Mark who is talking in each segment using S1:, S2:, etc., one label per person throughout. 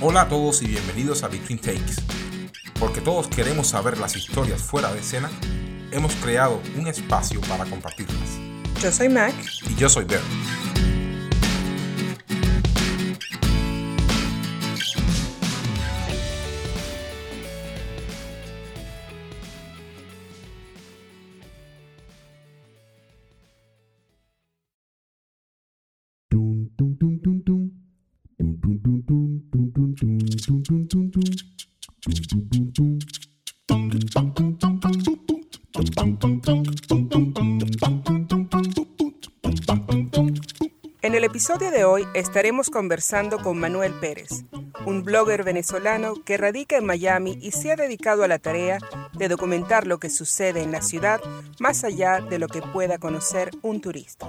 S1: Hola a todos y bienvenidos a Between Takes. Porque todos queremos saber las historias fuera de escena, hemos creado un espacio para compartirlas.
S2: Yo soy Mac.
S1: Y yo soy Bert.
S2: Episodio de hoy estaremos conversando con Manuel Pérez, un blogger venezolano que radica en Miami y se ha dedicado a la tarea de documentar lo que sucede en la ciudad más allá de lo que pueda conocer un turista.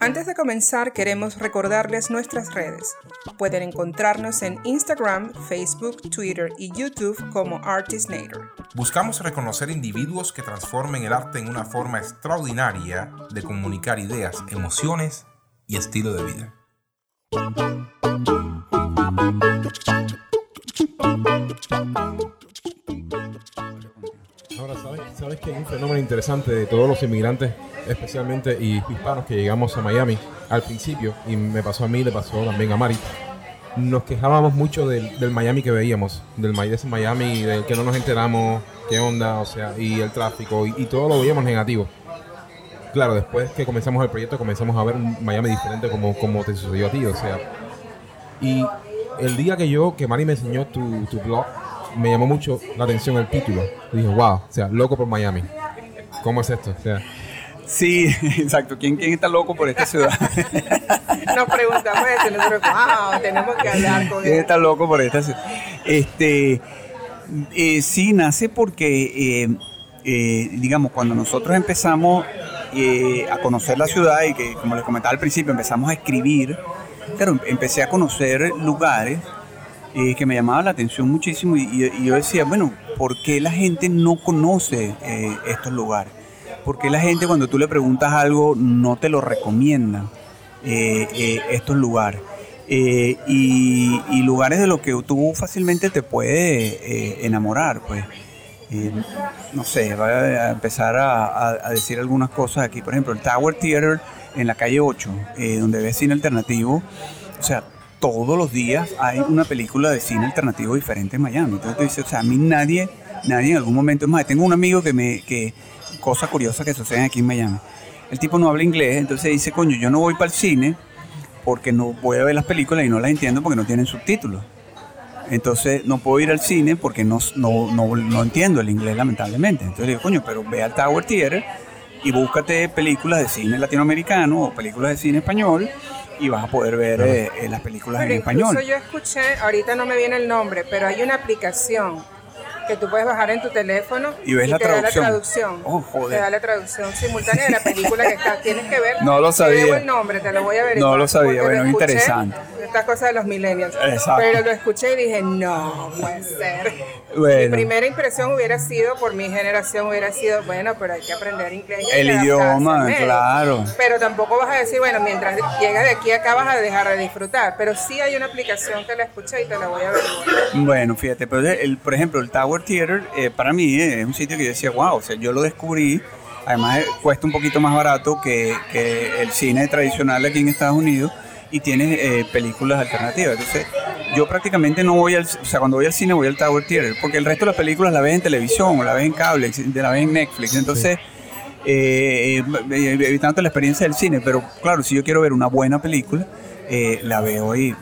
S2: Antes de comenzar queremos recordarles nuestras redes. Pueden encontrarnos en Instagram, Facebook, Twitter y YouTube como Artistnator.
S1: Buscamos reconocer individuos que transformen el arte en una forma extraordinaria de comunicar ideas, emociones y estilo de vida.
S3: Ahora, ¿sabes, ¿sabes que hay un fenómeno interesante de todos los inmigrantes, especialmente y hispanos que llegamos a Miami al principio, y me pasó a mí, le pasó también a Mari? Nos quejábamos mucho del, Miami que veíamos, del de ese Miami, del que no nos enteramos, qué onda, o sea, y el tráfico, y todo lo veíamos negativo. Claro, después que comenzamos el proyecto, comenzamos a ver un Miami diferente como, como te sucedió a ti, o sea. Y el día que yo, que Mari me enseñó tu, tu blog, me llamó mucho la atención el título. Dije, wow, o sea, loco por Miami. ¿Cómo es esto? O sea,
S4: Sí, exacto. ¿Quién, quién está loco por esta ciudad?
S2: Nos preguntamos eso, nosotros, wow, tenemos que hablar con
S4: ¿Quién
S2: él.
S4: está loco por esta ciudad? Este, eh, sí, nace porque, eh, eh, digamos, cuando nosotros empezamos eh, a conocer la ciudad y que, como les comentaba al principio, empezamos a escribir, claro, empecé a conocer lugares eh, que me llamaban la atención muchísimo y, yo decía, bueno, ¿por qué la gente no conoce eh, estos lugares? ¿Por qué la gente cuando tú le preguntas algo no te lo recomienda eh, estos lugares? Y, lugares de los que tú fácilmente te puedes enamorar, pues. No sé, voy a empezar a, decir algunas cosas aquí. Por ejemplo, el Tower Theater en la calle 8, eh, donde ves cine alternativo. O sea, todos los días hay una película de cine alternativo diferente en Miami. Entonces tú dices, o sea, a mí nadie, nadie en algún momento, es más, tengo un amigo que me, que, cosas curiosas que suceden aquí en Miami. El tipo no habla inglés, entonces dice, coño, yo no voy para el cine porque no voy a ver las películas y no las entiendo porque no tienen subtítulos. Entonces no puedo ir al cine porque no, no, no, no entiendo el inglés lamentablemente. Entonces le digo, coño, pero ve al Tower Theater y búscate películas de cine latinoamericano o películas de cine español y vas a poder ver eh, eh, las películas
S2: Pero
S4: en español.
S2: yo escuché, ahorita no me viene el nombre, pero hay una aplicación que tú puedes bajar en tu teléfono
S4: Y ves la
S2: te
S4: traducción.
S2: da la traducción.
S4: Oh, joder.
S2: Te da la traducción simultánea de la película que está. Tienes que ver.
S4: No lo
S2: Te
S4: sabía.
S2: debo el nombre, te lo voy a ver.
S4: No lo sabía, bueno, interesante.
S2: Estas cosas de los millennials.
S4: Exacto.
S2: Pero lo escuché y dije, no puede ser. Mi
S4: Bueno,
S2: primera impresión hubiera sido, por mi generación, hubiera sido, bueno, pero hay que aprender inglés. y
S4: El idioma, claro.
S2: Pero tampoco vas a decir, bueno, mientras llegas de aquí acá vas a dejar de disfrutar. Pero sí hay una aplicación que la escuché y te la voy a ver.
S4: Bueno, fíjate, pero el, por ejemplo, el Tower Theater eh, para mí eh, es un sitio que yo decía, wow, o sea, yo lo descubrí, además eh, cuesta un poquito más barato que, que el cine tradicional aquí en Estados Unidos y tiene eh, películas alternativas. Entonces, yo prácticamente no voy al, o sea, cuando voy al cine voy al Tower Theater, porque el resto de las películas la ves en televisión o la ves en cable, la ves en Netflix, entonces... eh, eh, evitando la experiencia del cine, pero claro, si yo quiero ver una buena película, eh, la veo ahí.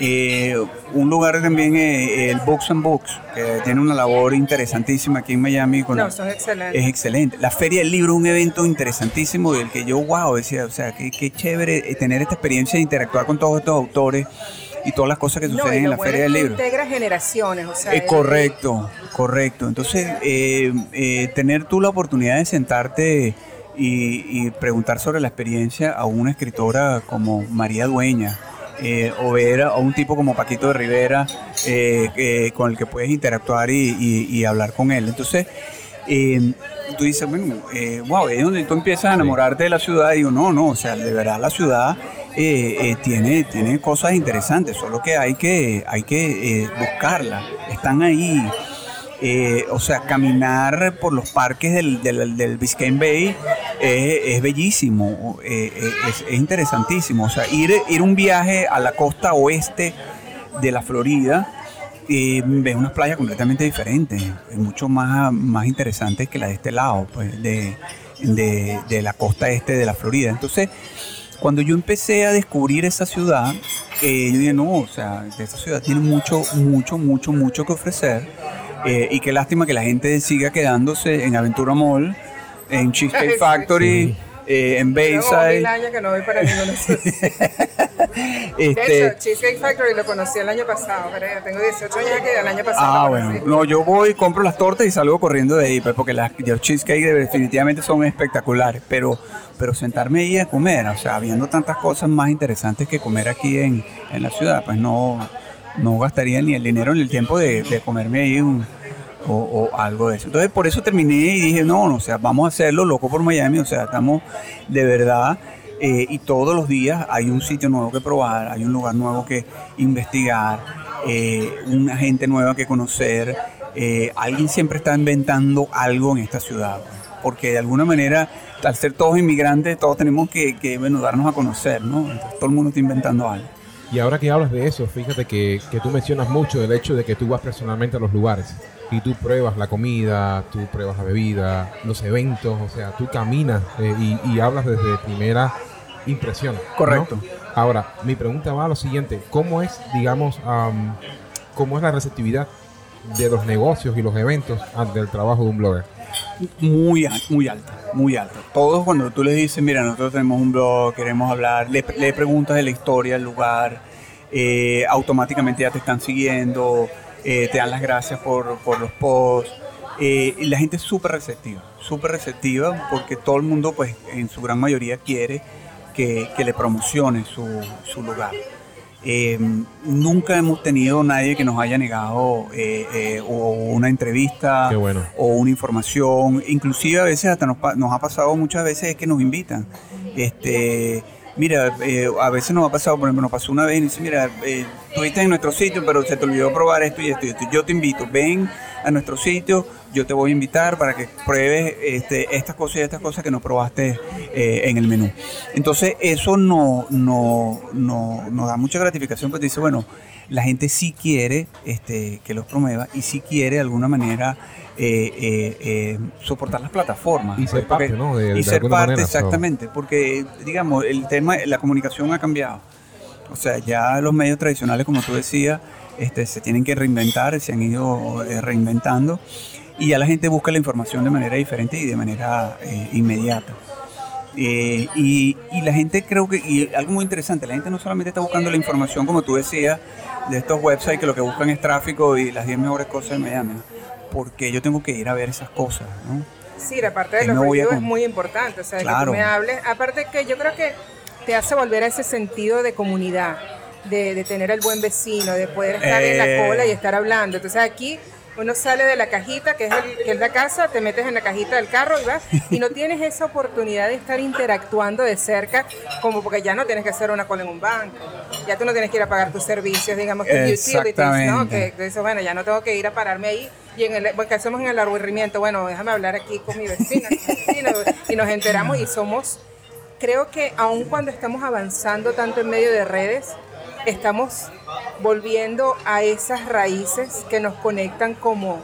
S4: Eh, un lugar también, eh, el Books and Books, que tiene una labor interesantísima aquí en Miami. Con
S2: No, excelentes.
S4: es excelente. La Feria del Libro un evento interesantísimo del que yo, wow, decía, o sea, qué, qué chévere tener esta experiencia de interactuar con todos estos autores y todas las cosas que
S2: No,
S4: suceden en la
S2: bueno
S4: Feria del Libro.
S2: integra generaciones, o sea,
S4: Eh, correcto, correcto. Entonces, eh, eh, tener tú la oportunidad de sentarte y, y preguntar sobre la experiencia a una escritora como María Dueña, eh, o ver a un tipo como Paquito de Rivera, eh, eh, con el que puedes interactuar y, y- y hablar con él. Entonces, eh, tú dices, bueno, eh, wow, es donde tú empiezas a enamorarte de la ciudad. Y digo, no, no, o sea, de verdad la ciudad eh, tiene, tiene cosas interesantes, solo que hay que, hay que buscarlas. Están ahí. O sea, caminar por los parques del, del, Biscayne Bay es, bellísimo, es, interesantísimo. O sea, ir, ir un viaje a la costa oeste de la Florida y ves unas playas completamente diferentes, mucho más, más interesantes que la de este lado, pues, de, de, la costa este de la Florida. Entonces, cuando yo empecé a descubrir esa ciudad, eh, yo dije, no, o sea, esta ciudad tiene mucho, mucho, mucho, mucho que ofrecer. Eh, y qué lástima que la gente siga quedándose en Aventura Mall, en Cheesecake Factory. Eh, en Bayside.
S2: años que no voy para ninguno este, de hecho, Cheesecake Factory lo conocí el año pasado, pero tengo 18 años que el año pasado.
S4: Ah, bueno. No, yo voy, compro las tortas y salgo corriendo de ahí, pues, porque las, los cheesecake definitivamente son espectaculares, pero, pero sentarme ahí a comer, o sea, viendo tantas cosas más interesantes que comer aquí en, en la ciudad, pues no, no gastaría ni el dinero ni el tiempo de, comerme ahí o, algo de eso. Entonces por eso terminé y dije, no, no, o sea, vamos a hacerlo loco por Miami, o sea, estamos de verdad eh, y todos los días hay un sitio nuevo que probar, hay un lugar nuevo que investigar, eh, una gente nueva que conocer, eh, alguien siempre está inventando algo en esta ciudad, porque de alguna manera, al ser todos inmigrantes, todos tenemos que, que darnos a conocer, ¿no? Entonces todo el mundo está inventando algo.
S3: Y ahora que hablas de eso, fíjate que, que tú mencionas mucho el hecho de que tú vas personalmente a los lugares y tú pruebas la comida, tú pruebas la bebida, los eventos, o sea, tú caminas eh, y, hablas desde primera impresión.
S4: Correcto.
S3: Ahora, mi pregunta va a lo siguiente, ¿cómo es, digamos, cómo es la receptividad de los negocios y los eventos ante el trabajo de un blogger?
S4: Muy, muy alta, muy alta. Todos cuando tú les dices, mira, nosotros tenemos un blog, queremos hablar, le, preguntas de la historia, el lugar, eh, automáticamente ya te están siguiendo, eh, te dan las gracias por, por los posts. Eh, y la gente es súper receptiva, súper receptiva porque todo el mundo, pues en su gran mayoría quiere que, que le promocione su, su lugar. Eh, nunca hemos tenido nadie que nos haya negado o una entrevista o una información. Inclusive a veces hasta nos, nos, ha pasado muchas veces que nos invitan. Este, Mira, eh, a veces nos ha pasado, por ejemplo, nos pasó una vez y dice, mira, eh, estuviste en nuestro sitio, pero se te olvidó probar esto y esto y esto. Yo te invito, ven a nuestro sitio, yo te voy a invitar para que pruebes este, estas cosas y estas cosas que no probaste eh, en el menú. Entonces, eso no, no, no, nos da mucha gratificación, porque dice, bueno, la gente sí quiere este, que los promueva y sí quiere de alguna manera eh, eh, eh, soportar las plataformas.
S3: Y ser parte, ¿no?
S4: y ser parte, exactamente, porque, digamos, el tema, la comunicación ha cambiado. O sea, ya los medios tradicionales, como tú decías, este, se tienen que reinventar, se han ido reinventando y ya la gente busca la información de manera diferente y de manera inmediata. y, y, la gente creo que, y algo muy interesante, la gente no solamente está buscando la información, como tú decías, de estos websites que lo que buscan es tráfico y las 10 mejores cosas de Miami, porque yo tengo que ir a ver esas cosas, ¿no?
S2: Sí, la parte de los reviews es muy importante, o sea, que tú me hables. Aparte que yo creo que te hace volver a ese sentido de comunidad, de, de tener al buen vecino, de poder estar en la eh. cola y estar hablando. Entonces aquí uno sale de la cajita, que es, el, que es la casa, te metes en la cajita del carro y vas, y no tienes esa oportunidad de estar interactuando de cerca, como porque ya no tienes que hacer una cola en un banco, ya tú no tienes que ir a pagar tus servicios, digamos, tus utilities, ¿no? Que, que bueno, ya no tengo que ir a pararme ahí y en el, porque hacemos en el aburrimiento, bueno, déjame hablar aquí con mi vecina, y nos enteramos y somos, creo que aun cuando estamos avanzando tanto en medio de redes, estamos volviendo a esas raíces que nos conectan como...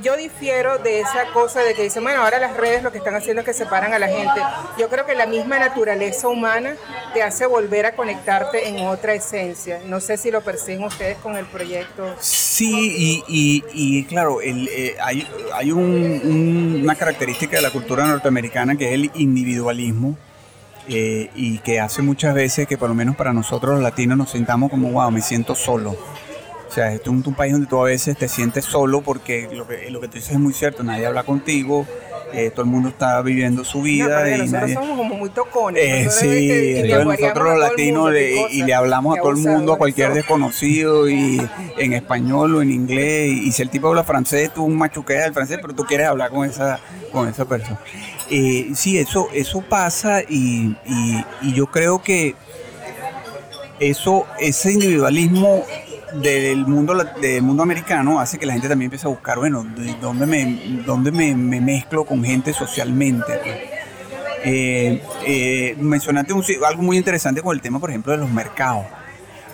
S2: Yo difiero de esa cosa de que dicen, bueno, ahora las redes lo que están haciendo es que separan a la gente. Yo creo que la misma naturaleza humana te hace volver a conectarte en otra esencia. No sé si lo perciben ustedes con el proyecto.
S4: Sí, y, claro, eh, hay, hay una característica de la cultura norteamericana que es el individualismo eh, y que hace muchas veces que por lo menos para nosotros los latinos nos sintamos como, wow, me siento solo. O sea, este es un, país donde tú a veces te sientes solo porque lo que, lo que tú dices es muy cierto, nadie habla contigo, eh, todo el mundo está viviendo su vida.
S2: y nosotros somos como muy tocones.
S4: Eh, sí, nosotros los latinos y le hablamos a todo el mundo, a cualquier desconocido, y en español o en inglés. Y, si el tipo habla francés, tú machuqueas el francés, pero tú quieres hablar con esa, con esa persona. Eh, sí, eso, eso pasa y, yo creo que eso, ese individualismo del mundo, del mundo americano hace que la gente también empiece a buscar, bueno, ¿de ¿dónde, me, dónde me, me mezclo con gente socialmente? Eh, eh, mencionaste un- algo muy interesante con el tema, por ejemplo, de los mercados.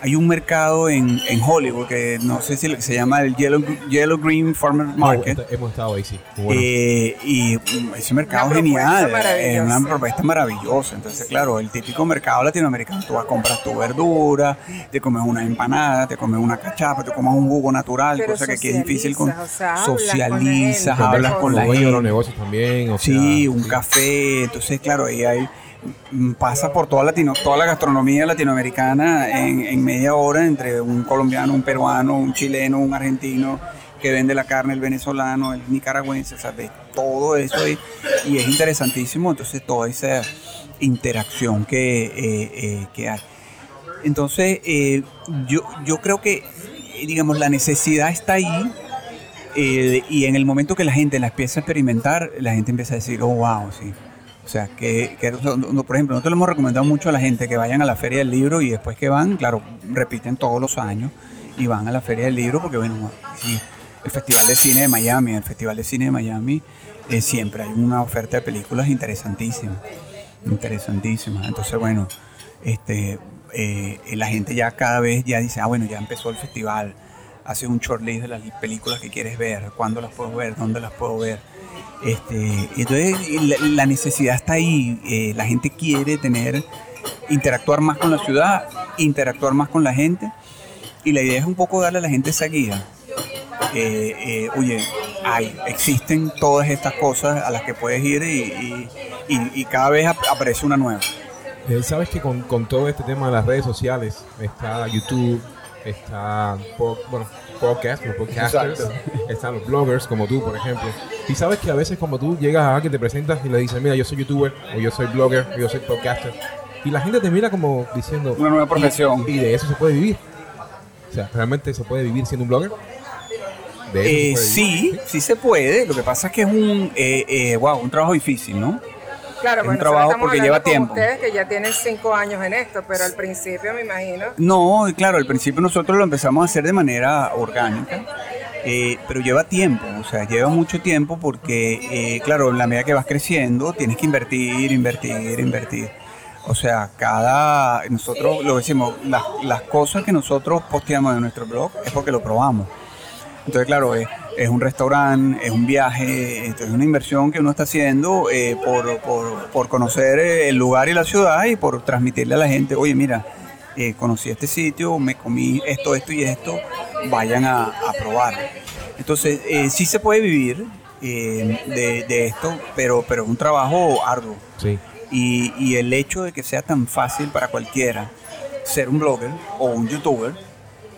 S4: Hay un mercado en, en Hollywood que no sé si lo- se llama el Yellow, Yellow Green Farmer Market.
S3: Hemos estado ahí, sí. Bueno.
S4: Eh, y mm, ese mercado
S2: Una
S4: es genial,
S2: propuesta
S4: es una propuesta maravillosa. Entonces, claro, el típico mercado latinoamericano, tú vas, compras tu verdura, te comes una empanada, te comes una cachapa, te comes un jugo natural,
S2: Pero
S4: cosa que aquí es difícil con
S2: socializas, o sea, hablas con la
S4: socializas,
S2: gente,
S4: hablas
S2: con
S4: con la
S3: de los
S4: gente.
S3: negocios también. o
S4: Sí,
S3: sea,
S4: un
S3: sí.
S4: café. Entonces, claro, ahí hay pasa por toda Latino, toda la gastronomía latinoamericana en, media hora entre un colombiano, un peruano, un chileno, un argentino que vende la carne, el venezolano, el nicaragüense, o todo eso ahí, y es interesantísimo, entonces toda esa interacción que, eh, eh, que hay. Entonces, eh, yo, yo creo que, digamos, la necesidad está ahí, y en el momento que la gente la empieza a experimentar, la gente empieza a decir, oh, wow, sí. O sea, que, que no- por ejemplo, nosotros le hemos recomendado mucho a la gente que vayan a la Feria del Libro y después que van, claro, repiten todos los años y van a la Feria del Libro porque, bueno, sí, el Festival de Cine de Miami, el Festival de Cine de Miami, eh, siempre hay una oferta de películas interesantísima, interesantísima. Entonces, bueno, este, eh, la gente ya cada vez ya dice, ah, bueno, ya empezó el festival, hace un shortlist de las películas que quieres ver, cuándo las puedo ver, dónde las puedo ver. Este, entonces la, la necesidad está ahí, eh, la gente quiere tener, interactuar más con la ciudad, interactuar más con la gente y la idea es un poco darle a la gente esa guía. Eh, eh, oye, hay, existen todas estas cosas a las que puedes ir y, y- y- y cada vez ap- aparece una nueva.
S3: Eh, Sabes que con, con todo este tema de las redes sociales, está YouTube, está po- bueno, podcast, los podcasters, están los bloggers como tú, por ejemplo. Y sabes que a veces como tú llegas a alguien, te presentas y le dices, mira, yo soy youtuber, o yo soy blogger, o yo soy podcaster. Y la gente te mira como diciendo...
S4: Una nueva profesión.
S3: Y, y de eso se puede vivir. O sea, ¿realmente se puede vivir siendo un blogger? De
S4: Eh,
S3: eso se puede vivir,
S4: sí, sí se puede. Lo que pasa es que es un, eh, eh, wow, un trabajo difícil, ¿no?
S2: Claro,
S4: Es un trabajo porque lleva tiempo.
S2: Ustedes que ya tienen cinco años en esto, pero al principio me imagino.
S4: No, claro, al principio nosotros lo empezamos a hacer de manera orgánica, eh, pero lleva tiempo, o sea, lleva mucho tiempo porque, eh, claro, en la medida que vas creciendo tienes que invertir, invertir, invertir. O sea, cada, nosotros lo decimos, las, las cosas que nosotros posteamos en nuestro blog es porque lo probamos. Entonces, claro, es, es un restaurante, es un viaje, esto es una inversión que uno está haciendo eh, por, por- por conocer eh, el lugar y la ciudad y por transmitirle a la gente, oye, mira, eh, conocí este sitio, me comí esto, esto y esto, vayan a, a probar. Entonces, eh, sí se puede vivir de, de esto, pero, pero es un trabajo arduo.
S3: Sí.
S4: Y, y el hecho de que sea tan fácil para cualquiera ser un blogger o un youtuber,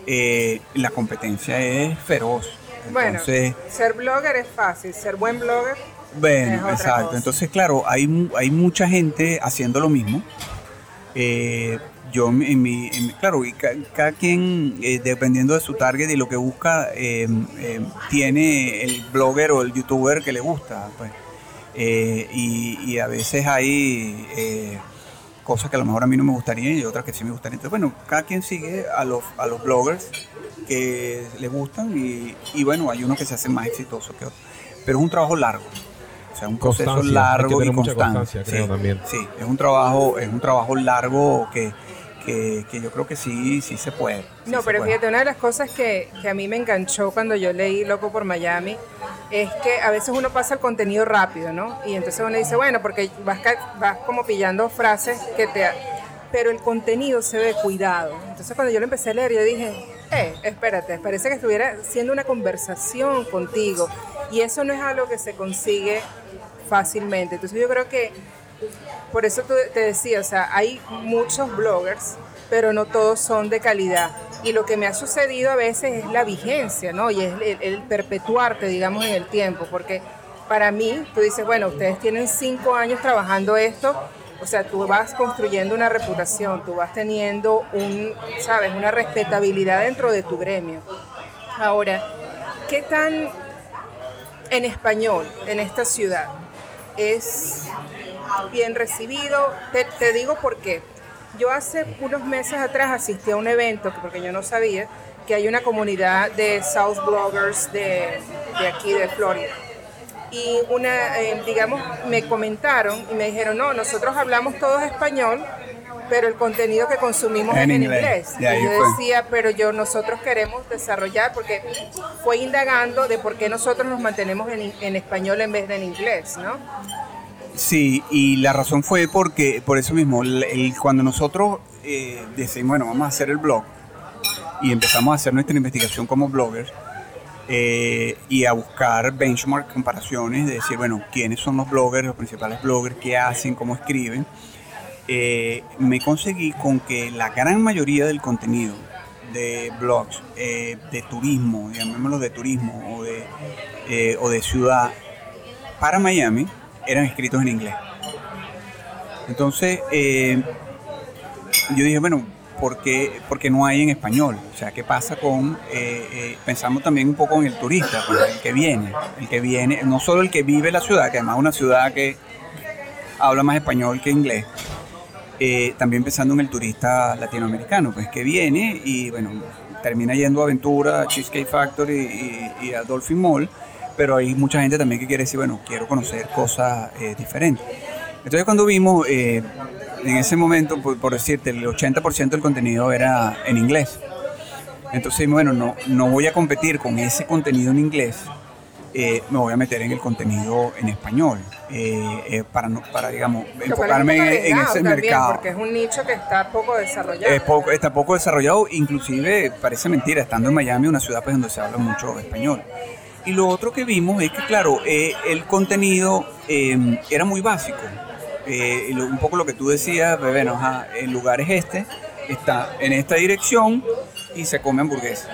S4: eh, la competencia es feroz.
S2: Bueno, ser blogger es fácil, ser buen blogger es
S4: bueno,
S2: otra
S4: exacto.
S2: cosa.
S4: Entonces, claro, hay, hay mucha gente haciendo lo mismo. Eh, yo, en mi, en claro, y ca- cada quien, eh, dependiendo de su target y lo que busca, eh, eh, tiene el blogger o el youtuber que le gusta. Pues. Eh, y, y a veces hay eh, cosas que a lo mejor a mí no me gustaría y otras que sí me gustaría. Entonces, bueno, cada quien sigue a los, a los bloggers que le gustan y, y bueno, hay unos que se hacen más exitosos que otros. Pero es un trabajo largo. O sea, un proceso
S3: Constancia, hay que
S4: largo y constante.
S3: constancia, creo,
S4: sí,
S3: también.
S4: sí, es un trabajo, es un trabajo largo que, que, que yo creo que sí, sí se puede. sí
S2: No,
S4: se
S2: pero
S4: puede.
S2: fíjate, una de las cosas que, que a mí me enganchó cuando yo leí Loco por Miami es que a veces uno pasa el contenido rápido, ¿no? Y entonces uno dice, bueno, porque vas, ca- vas como pillando frases que te... Pero el contenido se ve cuidado. Entonces cuando yo lo empecé a leer, yo dije, eh, espérate, parece que estuviera siendo una conversación contigo. Y eso no es algo que se consigue fácilmente. Entonces yo creo que por eso te decía, o sea, hay muchos bloggers, pero no todos son de calidad. Y lo que me ha sucedido a veces es la vigencia, ¿no? Y es el, el perpetuarte, digamos, en el tiempo. Porque para mí, tú dices, bueno, ustedes tienen cinco años trabajando esto, o sea, tú vas construyendo una reputación, tú vas teniendo un, ¿sabes? Una respetabilidad dentro de tu gremio. Ahora, ¿qué tan en español en esta ciudad es bien recibido. Te, te digo por qué. yo hace unos meses atrás asistí a un evento, porque yo no sabía, que hay una comunidad de South Bloggers de, de aquí de Florida. Y una, eh, digamos, me comentaron y me dijeron, no, nosotros hablamos todos español, pero el contenido que consumimos
S4: En
S2: es en
S4: inglés.
S2: inglés.
S4: De ahí
S2: y yo
S4: fue.
S2: decía, pero yo nosotros queremos desarrollar, porque fue indagando de por qué nosotros nos mantenemos en, en español en vez de en inglés, ¿no?
S4: Sí, y la razón fue porque, por eso mismo, el- el- cuando nosotros eh, decimos, bueno, vamos a hacer el blog y empezamos a hacer nuestra investigación como bloggers eh, y a buscar benchmark, comparaciones, de decir, bueno, quiénes son los bloggers, los principales bloggers, qué hacen, cómo escriben, eh, me conseguí con que la gran mayoría del contenido de blogs eh, de turismo, llamémoslo de turismo o de, o de ciudad para Miami eran escritos en inglés. Entonces, yo dije, bueno, ¿por qué, por qué no hay en español? O sea, ¿qué pasa con, eh, eh, pensamos también un poco en el turista, pues, el que viene, el que viene, no solo el que vive la ciudad, que además es una ciudad que habla más español que inglés, eh, también pensando en el turista latinoamericano, pues que viene y bueno, termina yendo a Aventura, Cheesecake Factory y, y a Dolphin Mall, pero hay mucha gente también que quiere decir, bueno, quiero conocer cosas diferentes. Entonces cuando vimos, en ese momento, por, por decirte, el 80% del contenido era en inglés. Entonces, bueno, no, no voy a competir con ese contenido en inglés, eh, me voy a meter en el contenido en español, eh, eh, para, no, para, digamos,
S2: es
S4: enfocarme en, ese
S2: también,
S4: mercado.
S2: Porque es un nicho que está poco desarrollado.
S4: Es poco- está poco desarrollado, inclusive parece mentira, estando en Miami, una ciudad pues, donde se habla mucho español. Y lo otro que vimos es que, claro, el contenido era muy básico. Eh, un poco lo que tú decías, pues, bueno, ajá, el lugar es este, está en esta dirección y se come hamburguesa.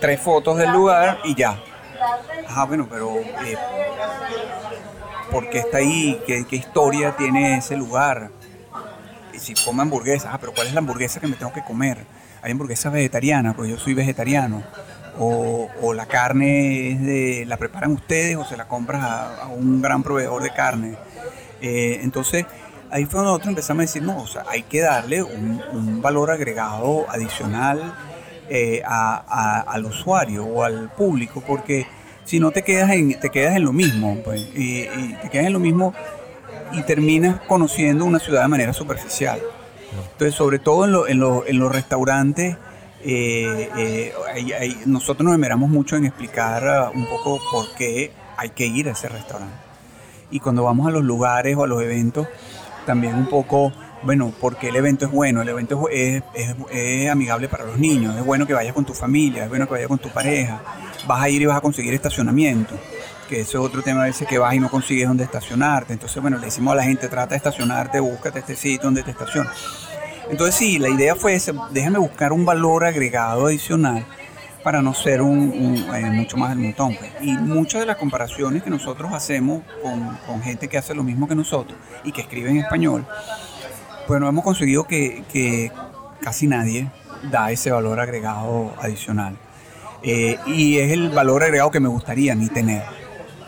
S4: Tres fotos del lugar y ya. Ajá, bueno, pero eh, ¿por qué está ahí? ¿Qué, historia tiene ese lugar? Y si come hamburguesa, ah, pero ¿cuál es la hamburguesa que me tengo que comer? Hay hamburguesas vegetarianas, pues yo soy vegetariano. O, o la carne es de, la preparan ustedes o se la compras a un gran proveedor de carne. Eh, entonces, ahí fue donde nosotros empezamos a decir, no, o sea, hay que darle un, valor agregado adicional eh, al usuario o al público, porque si no te quedas en, te quedas en lo mismo, pues, y, te quedas en lo mismo y terminas conociendo una ciudad de manera superficial. Entonces, sobre todo en, lo- en lo- en los restaurantes, eh, nosotros nos esmeramos mucho en explicar ah, un poco por qué hay que ir a ese restaurante. Y cuando vamos a los lugares o a los eventos, también un poco, bueno, porque el evento es bueno, el evento es, es- es- amigable para los niños, es bueno que vayas con tu familia, es bueno que vayas con tu pareja, vas a ir y vas a conseguir estacionamiento, que eso es otro tema a veces que vas y no consigues dónde estacionarte, entonces bueno, le decimos a la gente, trata de estacionarte, búscate este sitio donde te estaciones. Entonces sí, la idea fue esa, déjame buscar un valor agregado adicional para no ser un, eh, mucho más del montón. pues. Y muchas de las comparaciones que nosotros hacemos con, gente que hace lo mismo que nosotros y que escribe en español, pues no hemos conseguido que, casi nadie da ese valor agregado adicional. Eh, y es el valor agregado que me gustaría a mí tener.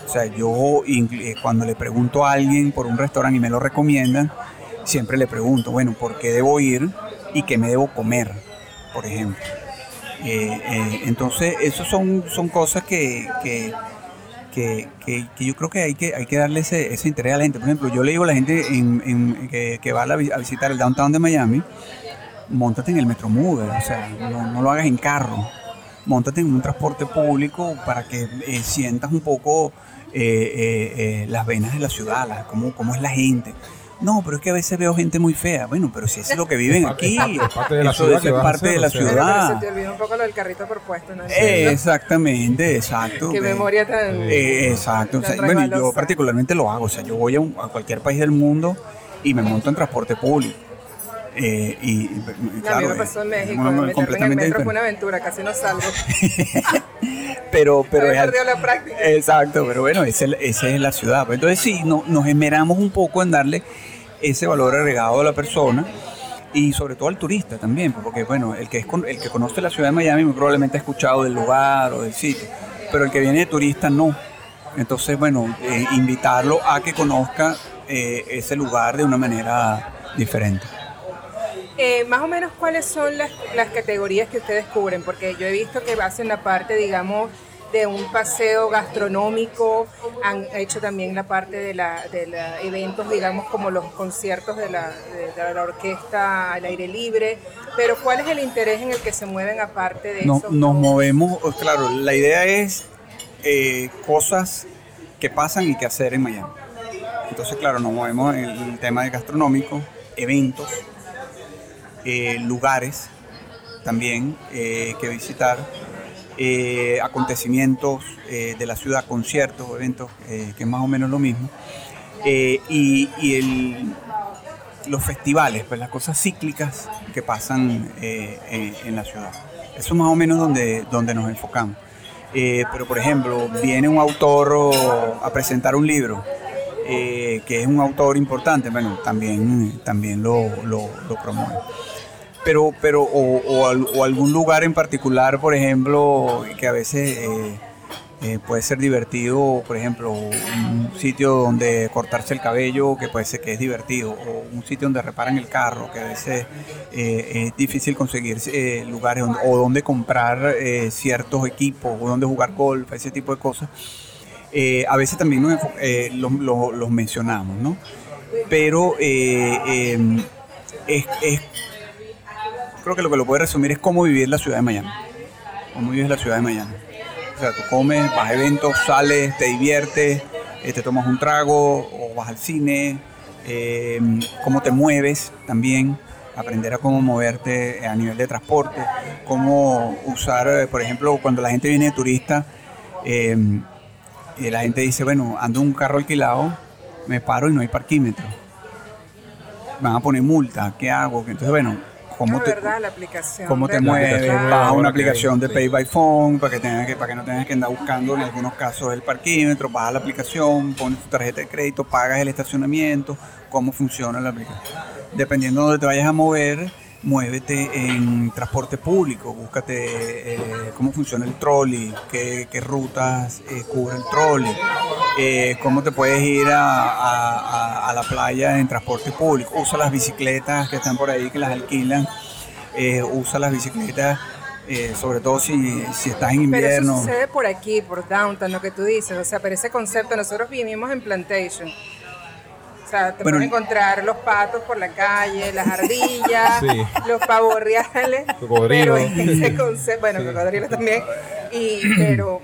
S4: O sea, yo eh, cuando le pregunto a alguien por un restaurante y me lo recomiendan, siempre le pregunto, bueno, ¿por qué debo ir y qué me debo comer, por ejemplo? Eh, eh, entonces, esas son, son cosas que, que, que- que- yo creo que hay que, hay que darle ese, ese interés a la gente. Por ejemplo, yo le digo a la gente en- en- que, va a, visitar el downtown de Miami, montate en el Metromover, o sea, no, no lo hagas en carro, montate en un transporte público para que eh, sientas un poco eh, eh, las venas de la ciudad, la- cómo, cómo es la gente. No, pero es que a veces veo gente muy fea. Bueno, pero si eso es lo que viven aquí,
S3: es parte de la
S4: eso
S3: ciudad
S4: eso
S3: que
S4: es parte de la.
S2: Pero, pero
S4: ciudad.
S2: se te olvidó un poco lo del carrito por puesto, ¿no?
S4: Eh, Exactamente, exacto.
S2: Qué memoria tan...
S4: Eh, exacto. O sea, bueno, y yo particularmente lo hago. O sea, yo voy a, un- a cualquier país del mundo y me monto en transporte público. Eh, y, y,
S2: a
S4: claro,
S2: mí me
S4: eh,
S2: pasó en México,
S4: una-
S2: meterme en el
S4: completamente
S2: metro fue una aventura, casi no salgo.
S4: pero pero es
S2: la práctica.
S4: exacto pero bueno esa es, la ciudad Pues entonces sí no- nos esmeramos un poco en darle ese valor agregado a la persona y sobre todo al turista también porque bueno el que es el que conoce la ciudad de Miami muy probablemente ha escuchado del lugar o del sitio pero el que viene de turista no entonces bueno eh, invitarlo a que conozca eh, ese lugar de una manera diferente
S2: Eh, más o menos, ¿cuáles son las, las categorías que ustedes cubren? Porque yo he visto que hacen la parte, digamos, de un paseo gastronómico, han hecho también la parte de, la, de la eventos, digamos, como los conciertos de la, de, la orquesta al aire libre, pero ¿cuál es el interés en el que se mueven aparte de
S4: no,
S2: eso?
S4: Nos movemos, claro, la idea es eh, cosas que pasan y que hacer en Miami. Entonces, claro, nos movemos en el tema de gastronómico, eventos, eh, lugares también eh, que visitar eh, acontecimientos de la ciudad, conciertos, eventos, que es más o menos lo mismo. y, los festivales, pues las cosas cíclicas que pasan en, la ciudad. Eso es más o menos donde, donde nos enfocamos. pero por ejemplo, viene un autor a presentar un libro, que es un autor importante, bueno, también, también lo, lo promueve pero, pero o, algún lugar en particular, por ejemplo, que a veces eh, eh, puede ser divertido, por ejemplo, un sitio donde cortarse el cabello, que puede ser que es divertido, o un sitio donde reparan el carro, que a veces eh, es difícil conseguir lugares o donde comprar ciertos equipos, o donde jugar golf, ese tipo de cosas. a veces también los, mencionamos, ¿no? Pero em, es, es creo que lo que lo puede resumir es cómo vivir la ciudad de Miami. Cómo vives la ciudad de Miami. O sea, tú comes, vas a eventos, sales, te diviertes, eh, te tomas un trago o vas al cine, eh, cómo te mueves también, aprender a cómo moverte a nivel de transporte, cómo usar, eh, por ejemplo, cuando la gente viene de turista, la gente dice, bueno, ando en un carro alquilado, me paro y no hay parquímetro. Me van a poner multa, ¿qué hago? Entonces, bueno,
S2: cómo te, la aplicación
S4: cómo te mueves, baja una aplicación de Pay by Phone para que, tengas que, para que no tengas que andar buscando en algunos casos el parquímetro, baja la aplicación, pones tu tarjeta de crédito, pagas el estacionamiento, cómo funciona la aplicación. Dependiendo de dónde te vayas a mover, muévete en transporte público, búscate eh, cómo funciona el trolley, qué, rutas eh, cubre el trolley, eh, cómo te puedes ir a, la playa en transporte público, usa las bicicletas que están por ahí, que las alquilan, usa las bicicletas. sobre todo si, si estás en invierno. Pero
S2: eso sucede por aquí, por downtown, lo que tú dices. O sea, pero ese concepto, nosotros vivimos en Plantation o sea, te puedes encontrar los patos por la calle, las ardillas, los pavos reales. Pero ese concepto, bueno, cocodrilos también. Y, pero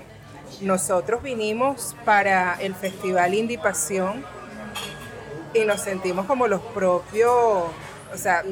S2: nosotros vinimos para el Festival Indie Pasión y nos sentimos como los propios o sea,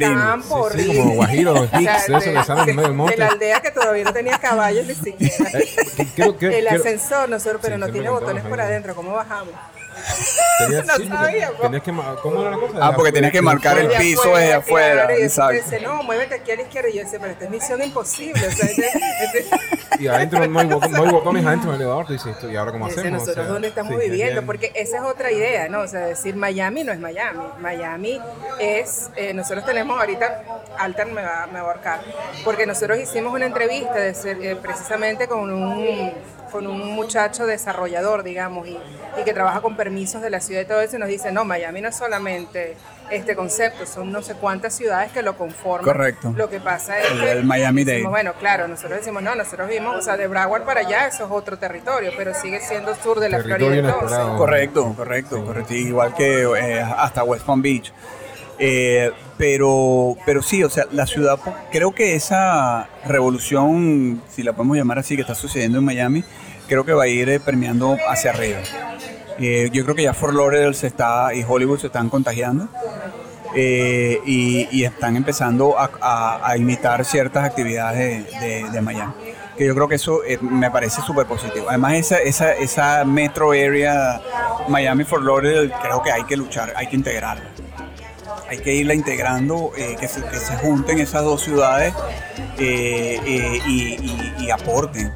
S2: campo,
S3: sí, sí, como guajiros, hicks, eso que salen en medio del monte.
S2: De la aldea que todavía no tenía caballos ni siquiera. Eh, el ascensor, nosotros, pero no tiene botones por adentro, ¿cómo bajamos?
S3: no sabía. que, ¿Cómo era la cosa?
S4: Ah, porque tenías que marcar el piso desde afuera.
S2: Y dice, no, muévete aquí a la izquierda. Y yo decía, pero esta es misión imposible. O sea, este,
S3: este... y adentro no hay, no hay botones adentro del elevador. Dice, ¿y ahora cómo hacemos?
S2: Nosotros dónde estamos viviendo, porque esa es otra idea, ¿no? O sea, decir Miami no es Miami. Miami es, eh, nosotros tenemos ahorita, Alter me va, me va a ahorcar, porque nosotros hicimos una entrevista de ser, eh, precisamente con un con un muchacho desarrollador, digamos, y, que trabaja con permisos de la ciudad y todo eso, y nos dice, no, Miami no es solamente este concepto, son no sé cuántas ciudades que lo conforman.
S4: Correcto.
S2: Lo que pasa es
S4: que... El Miami Dade.
S2: Bueno, claro, nosotros decimos, no, nosotros vimos, o sea, de Broward para allá, eso es otro territorio, pero sigue siendo sur de la Florida.
S4: Correcto, correcto, correcto. Igual que eh, hasta West Palm Beach. Eh, pero, pero sí, o sea, la ciudad, creo que esa revolución, si la podemos llamar así, que está sucediendo en Miami, creo que va a ir eh, permeando hacia arriba. Eh, yo creo que ya Fort Lauderdale se está, y Hollywood se están contagiando. y, están empezando a, imitar ciertas actividades de, Miami. Que yo creo que eso me parece súper positivo. Además, esa, esa, esa metro area Miami Fort Lauderdale creo que hay que luchar, hay que integrarla hay que irla integrando, eh, que, se, junten esas dos ciudades eh, eh, y, aporten.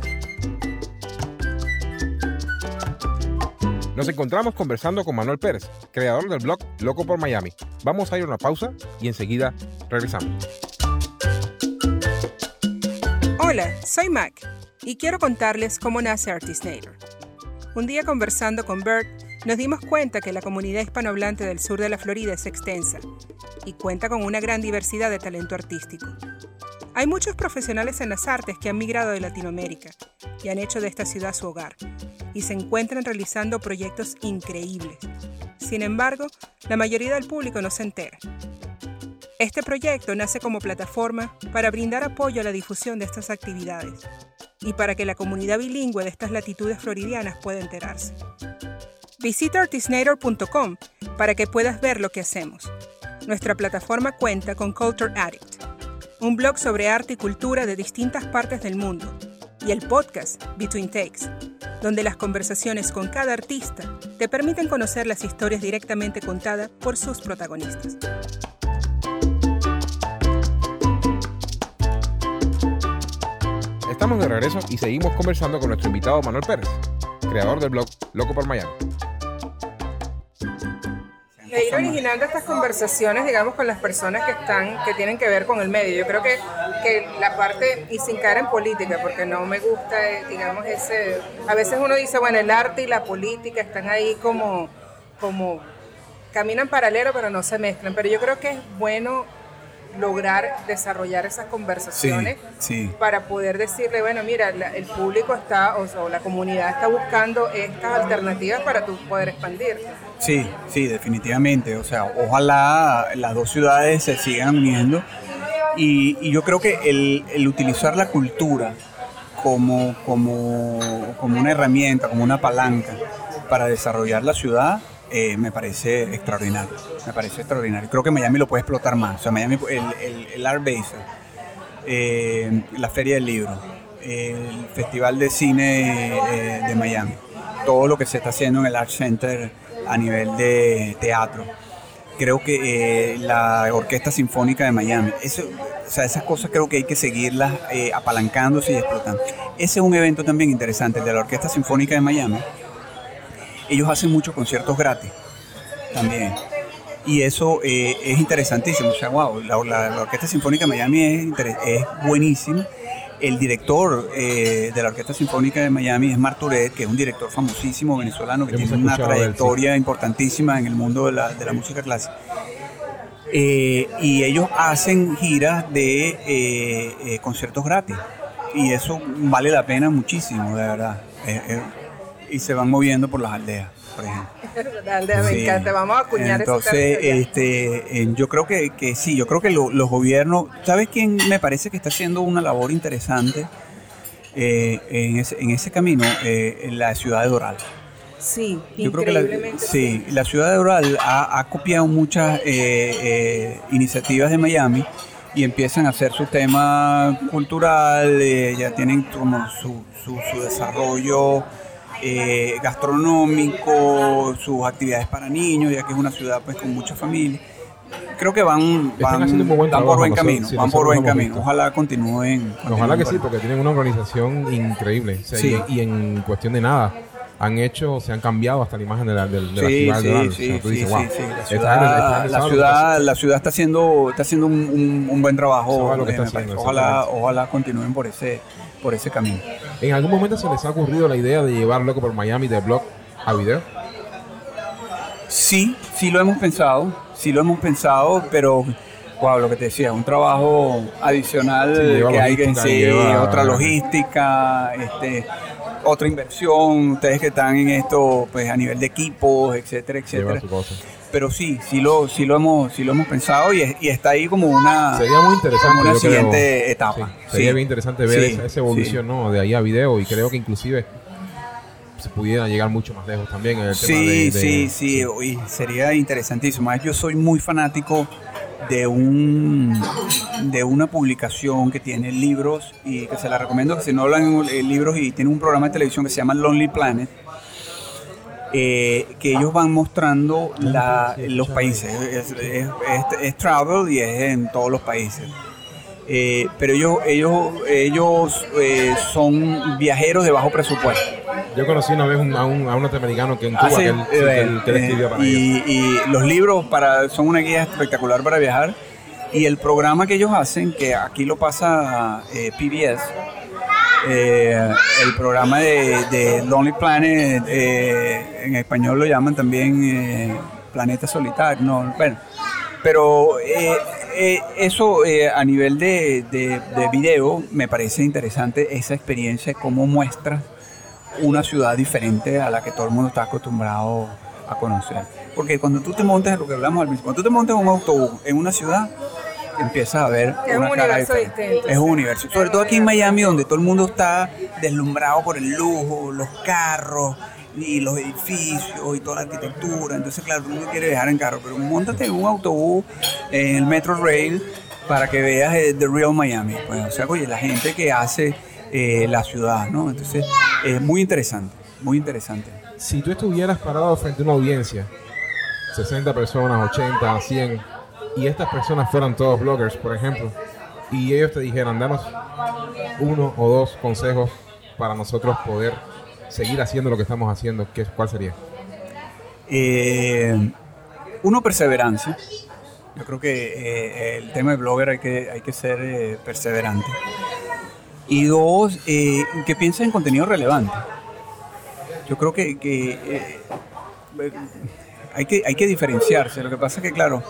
S3: Nos encontramos conversando con Manuel Pérez, creador del blog Loco por Miami. Vamos a ir a una pausa y enseguida regresamos.
S2: Hola, soy Mac y quiero contarles cómo nace Artistnator. Un día conversando con Bert, nos dimos cuenta que la comunidad hispanohablante del sur de la Florida es extensa y cuenta con una gran diversidad de talento artístico. Hay muchos profesionales en las artes que han migrado de Latinoamérica y han hecho de esta ciudad su hogar y se encuentran realizando proyectos increíbles. Sin embargo, la mayoría del público no se entera. Este proyecto nace como plataforma para brindar apoyo a la difusión de estas actividades y para que la comunidad bilingüe de estas latitudes floridianas pueda enterarse. Visita artisnator.com para que puedas ver lo que hacemos. Nuestra plataforma cuenta con Culture Addict, un blog sobre arte y cultura de distintas partes del mundo, y el podcast Between Takes, donde las conversaciones con cada artista te permiten conocer las historias directamente contadas por sus protagonistas.
S3: Estamos de regreso y seguimos conversando con nuestro invitado Manuel Pérez, creador del blog Loco por Miami
S2: e ir originando estas conversaciones, digamos, con las personas que están, que tienen que ver con el medio. Yo creo que, que la parte, y sin cara en política, porque no me gusta, eh, digamos, ese, a veces uno dice, bueno, el arte y la política están ahí como, como, caminan paralelo, pero no se mezclan. Pero yo creo que es bueno lograr desarrollar esas conversaciones para poder decirle, bueno, mira, el público está, o, la comunidad está buscando estas alternativas para tú poder expandir.
S4: Sí, sí, definitivamente. O sea, ojalá las dos ciudades se sigan uniendo. Y, yo creo que el, utilizar la cultura como, como, como una herramienta, como una palanca para desarrollar la ciudad, eh, me parece extraordinario. Me parece extraordinario. Creo que Miami lo puede explotar más. O sea, Miami, el, el, Art Base, eh, la Feria del Libro, el Festival de Cine eh, de Miami, todo lo que se está haciendo en el Art Center a nivel de teatro. Creo que la Orquesta Sinfónica de Miami, eso, o sea, esas cosas creo que hay que seguirlas apalancándose y explotando. Ese es un evento también interesante, el de la Orquesta Sinfónica de Miami ellos hacen muchos conciertos gratis también. Y eso eh, es interesantísimo. O sea, wow, la, Orquesta Sinfónica de Miami es, es buenísima. El director eh, de la Orquesta Sinfónica de Miami es Marturet, que es un director famosísimo venezolano que tiene una trayectoria importantísima en el mundo de la, de la música clásica. Eh, y ellos hacen giras de conciertos gratis. Y eso vale la pena muchísimo, de verdad y se van moviendo por las aldeas, por ejemplo.
S2: La aldea me encanta, vamos a acuñar
S4: Entonces, este, yo creo que, que sí, yo creo que los gobiernos, ¿sabes quién me parece que está haciendo una labor interesante eh, en, ese, en ese camino? Eh, en la ciudad de Doral.
S2: Sí,
S4: yo creo que la, sí, la ciudad de Doral ha, copiado muchas eh, iniciativas de Miami y empiezan a hacer su tema cultural, ya tienen como su, su, su desarrollo eh, gastronómico, sus actividades para niños, ya que es una ciudad pues con mucha familia. Creo que van, van, por buen camino, van por buen camino. Ojalá continúen.
S3: Ojalá que sí, porque tienen una organización increíble. y, en cuestión de nada, han hecho, se han cambiado hasta la imagen de la, de, la ciudad. Sí, sí, sí,
S4: La ciudad, la, ciudad, la ciudad está haciendo, está haciendo un, un, buen trabajo. ojalá, ojalá continúen por ese, por ese camino.
S3: ¿En algún momento se les ha ocurrido la idea de llevar Loco por Miami de blog a video?
S4: Sí, sí lo hemos pensado, sí lo hemos pensado, pero wow, lo que te decía, un trabajo adicional que hay que sí, otra logística, este, otra inversión, ustedes que están en esto, pues a nivel de equipos, etcétera, etcétera. Pero sí, sí lo, sí lo hemos, sí lo hemos pensado y, está ahí como una,
S3: sería muy interesante,
S4: una siguiente etapa.
S3: sería bien interesante ver esa, evolución, ¿no? De ahí a video y creo que inclusive se pudiera llegar mucho más lejos también en el
S4: tema
S3: de,
S4: sí, sí, sí, sería interesantísimo. Yo soy muy fanático de un de una publicación que tiene libros y que se la recomiendo que si no hablan libros y tiene un programa de televisión que se llama Lonely Planet eh, que ellos van mostrando la, los países. es, travel y es en todos los países. Eh, pero ellos ellos ellos eh, son viajeros de bajo presupuesto.
S3: Yo conocí una vez a, un, a un norteamericano que en Cuba ah, que, él, escribió para
S4: y, y, los libros para, son una guía espectacular para viajar. Y el programa que ellos hacen, que aquí lo pasa eh, PBS, eh, el programa de, Lonely Planet, eh, en español lo llaman también Planeta Solitario, no, bueno, pero eso a nivel de, de, video me parece interesante esa experiencia, cómo muestra una ciudad diferente a la que todo el mundo está acostumbrado a conocer. Porque cuando tú te montas, lo que hablamos al mismo, cuando tú te montas en un autobús en una ciudad, empiezas a ver
S2: es
S4: una
S2: un
S4: cara
S2: universo distinto.
S4: Es un universo. Sobre todo aquí en Miami, donde todo el mundo está deslumbrado por el lujo, los carros y los edificios y toda la arquitectura. Entonces, claro, todo el mundo quiere viajar en carro, pero montate en un autobús, en el Metro Rail, para que veas eh, The Real Miami. Pues, o sea, oye, la gente que hace eh, la ciudad, ¿no? Entonces, es muy interesante, muy interesante.
S3: Si tú estuvieras parado frente a una audiencia, 60 personas, 80, 100, y estas personas fueran todos bloggers, por ejemplo, y ellos te dijeran, danos uno o dos consejos para nosotros poder seguir haciendo lo que estamos haciendo, ¿qué, ¿cuál sería?
S4: Eh, uno, perseverancia. Yo creo que eh, el tema de blogger hay que, hay que ser eh, perseverante. Y dos, que piensen en contenido relevante. Yo creo que, que hay que hay que diferenciarse. Lo que pasa es que, claro,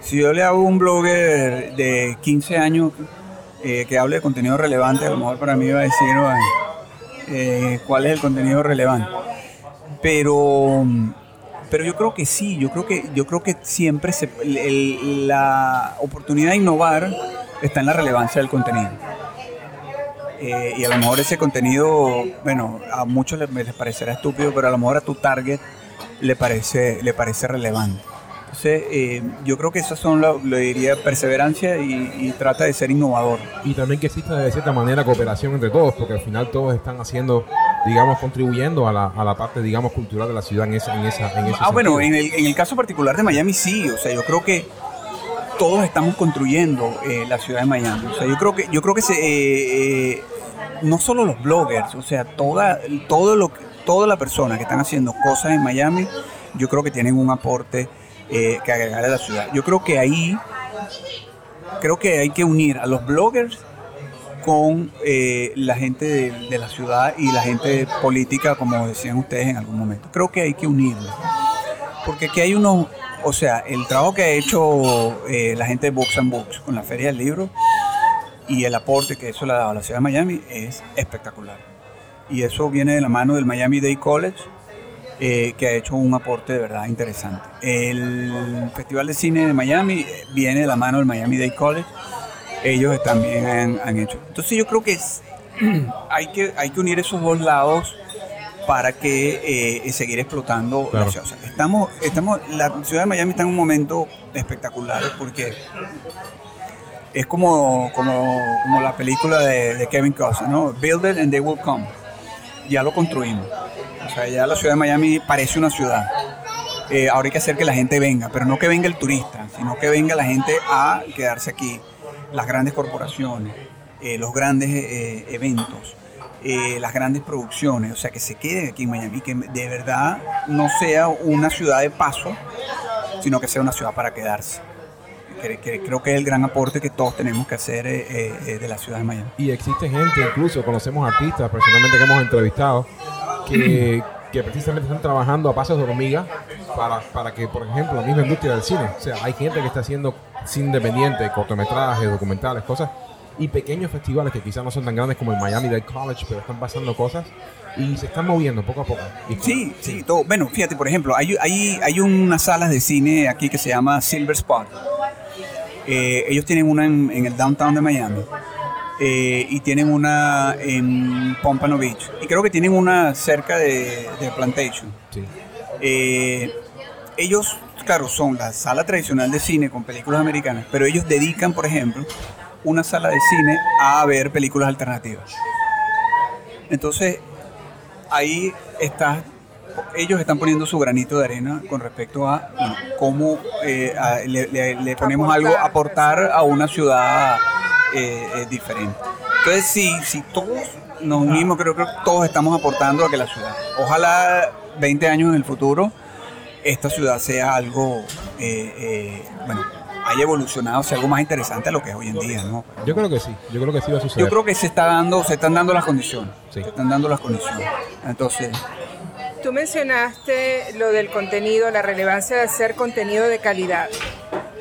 S4: si yo le hago un blogger de 15 años eh, que hable de contenido relevante, a lo mejor para mí va a decir eh, cuál es el contenido relevante. Pero, pero yo creo que sí, yo creo que, yo creo que siempre se, la oportunidad de innovar está en la relevancia del contenido. Eh, y a lo mejor ese contenido, bueno, a muchos les, les, parecerá estúpido, pero a lo mejor a tu target le parece, le parece relevante. Entonces, eh, yo creo que esas son, lo, diría, perseverancia y, trata de ser innovador.
S3: Y también que exista de cierta manera cooperación entre todos, porque al final todos están haciendo, digamos, contribuyendo a la, a la parte, digamos, cultural de la ciudad en esa en esa en
S4: Ah, bueno, en el, en el caso particular de Miami sí, o sea, yo creo que todos estamos construyendo eh, la ciudad de Miami. O sea, yo creo que, yo creo que se, eh, no solo los bloggers, o sea, toda, todo lo, toda la persona que están haciendo cosas en Miami, yo creo que tienen un aporte eh, que agregar a la ciudad. Yo creo que ahí, creo que hay que unir a los bloggers con eh, la gente de, la ciudad y la gente política, como decían ustedes en algún momento. Creo que hay que unirlos. Porque aquí hay unos, o sea, el trabajo que ha hecho eh, la gente de Books and Books con la Feria del Libro y el aporte que eso le ha dado a la ciudad de Miami es espectacular. Y eso viene de la mano del Miami Day College, eh, que ha hecho un aporte de verdad interesante. El Festival de Cine de Miami viene de la mano del Miami Day College. Ellos también han, han hecho. Entonces yo creo que es, hay, que hay que unir esos dos lados para que eh, seguir explotando la ciudad. estamos, estamos, la ciudad de Miami está en un momento espectacular porque es como, como, como la película de, Kevin Costner, ¿no? Build it and they will come. Ya lo construimos. O sea, ya la ciudad de Miami parece una ciudad. Eh, ahora hay que hacer que la gente venga, pero no que venga el turista, sino que venga la gente a quedarse aquí. Las grandes corporaciones, eh, los grandes eh, eventos, las grandes producciones, o sea, que se queden aquí en Miami, que de verdad no sea una ciudad de paso, sino que sea una ciudad para quedarse. Creo que es el gran aporte que todos tenemos que hacer de la ciudad de Miami.
S3: Y existe gente, incluso conocemos artistas personalmente que hemos entrevistado, que, precisamente están trabajando a pasos de hormiga para, para que, por ejemplo, la misma industria del cine, o sea, hay gente que está haciendo cine independiente, cortometrajes, documentales, cosas, y pequeños festivales que quizás no son tan grandes como el Miami Dade College, pero están pasando cosas y se están moviendo poco a poco.
S4: Sí, sí, todo. Bueno, fíjate, por ejemplo, hay, hay, hay unas salas de cine aquí que se llama Silver Spot. Eh, ellos tienen una en, en el downtown de Miami eh, y tienen una en Pompano Beach. Y creo que tienen una cerca de, Plantation. Eh, ellos, claro, son la sala tradicional de cine con películas americanas, pero ellos dedican, por ejemplo, una sala de cine a ver películas alternativas. Entonces, ahí está, ellos están poniendo su granito de arena con respecto a cómo eh, le, le, ponemos algo, aportar a una ciudad eh, diferente. Entonces, si, si todos nos unimos, creo, que todos estamos aportando a que la ciudad, ojalá 20 años en el futuro, esta ciudad sea algo, eh, eh, bueno, haya evolucionado hacia algo más interesante a lo que es hoy en día, ¿no?
S3: Yo creo que sí, yo creo que sí va a suceder.
S4: Yo creo que se está dando, se están dando las condiciones.
S3: Sí.
S4: Se están dando las condiciones. Entonces,
S2: Tú mencionaste lo del contenido, la relevancia de hacer contenido de calidad.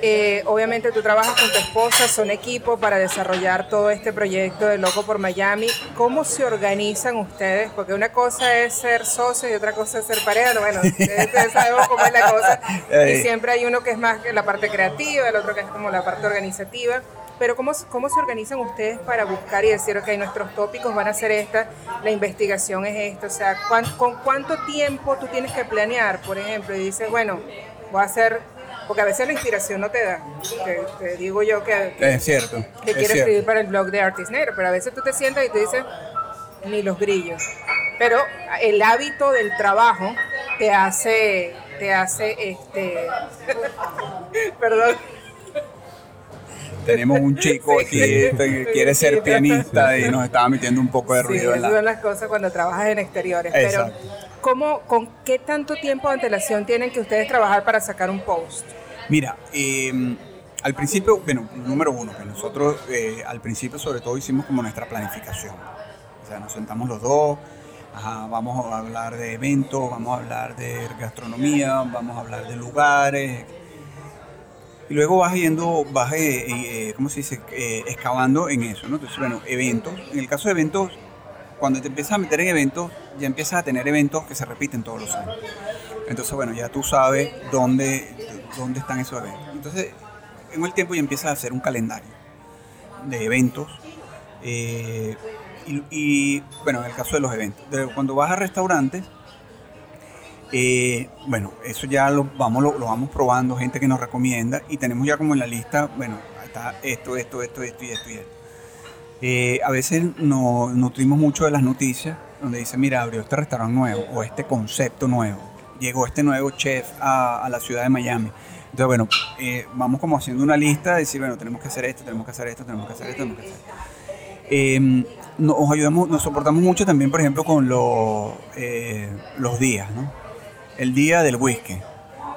S2: Eh, obviamente tú trabajas con tu esposa, son equipo para desarrollar todo este proyecto de Loco por Miami. ¿Cómo se organizan ustedes? Porque una cosa es ser socio y otra cosa es ser pareja. No, Bueno, ustedes sabemos cómo es la cosa. Y siempre hay uno que es más la parte creativa, el otro que es como la parte organizativa. Pero ¿cómo, ¿cómo se organizan ustedes para buscar y decir, ok, nuestros tópicos van a ser esta, la investigación es esta? O sea, ¿cuán- ¿con cuánto tiempo tú tienes que planear, por ejemplo? Y dices, bueno, voy a hacer, porque a veces la inspiración no te da. Te, te digo yo que, que,
S4: es cierto.
S2: que
S4: es
S2: quiero
S4: cierto.
S2: escribir para el blog de Artist Negro, pero a veces tú te sientas y tú dices, ni los grillos. Pero el hábito del trabajo te hace, te hace, este, perdón.
S4: Tenemos un chico
S2: Sí.
S4: este, que quiere ser
S2: Sí.
S4: pianista y nos estaba metiendo un poco de
S2: Sí,
S4: ruido
S2: esas
S4: la...
S2: son las cosas cuando trabajas en exteriores.
S4: Exacto.
S2: Pero, ¿cómo, ¿con qué tanto tiempo de antelación tienen que ustedes trabajar para sacar un post?
S4: Mira, eh, al principio, bueno, número uno, que nosotros eh, al principio sobre todo hicimos como nuestra planificación. O sea, nos sentamos los dos, ajá, vamos a hablar de eventos, vamos a hablar de gastronomía, vamos a hablar de lugares. Y luego vas yendo, vas, eh, eh, ¿cómo se dice?, Eh, excavando en eso, ¿no? Entonces, bueno, eventos. En el caso de eventos, cuando te empiezas a meter en eventos, ya empiezas a tener eventos que se repiten todos los años. Entonces, bueno, ya tú sabes dónde, dónde están esos eventos. Entonces, en el tiempo ya empiezas a hacer un calendario de eventos. eh, y, bueno, en el caso de los eventos. Cuando vas a restaurantes, eh, bueno, eso ya lo vamos, lo, lo vamos probando, gente que nos recomienda. Y tenemos ya como en la lista, bueno, está esto, esto, esto, esto y esto y esto. Eh, a veces nos nutrimos mucho de las noticias, donde dice, mira, abrió este restaurante nuevo o este concepto nuevo, llegó este nuevo chef a, la ciudad de Miami. Entonces, bueno, eh, vamos como haciendo una lista de decir, bueno, tenemos que hacer esto, tenemos que hacer esto, tenemos que hacer esto, tenemos que hacer esto. Eh, nos ayudamos, nos soportamos mucho también, por ejemplo, con los, eh, los días. El día del whisky.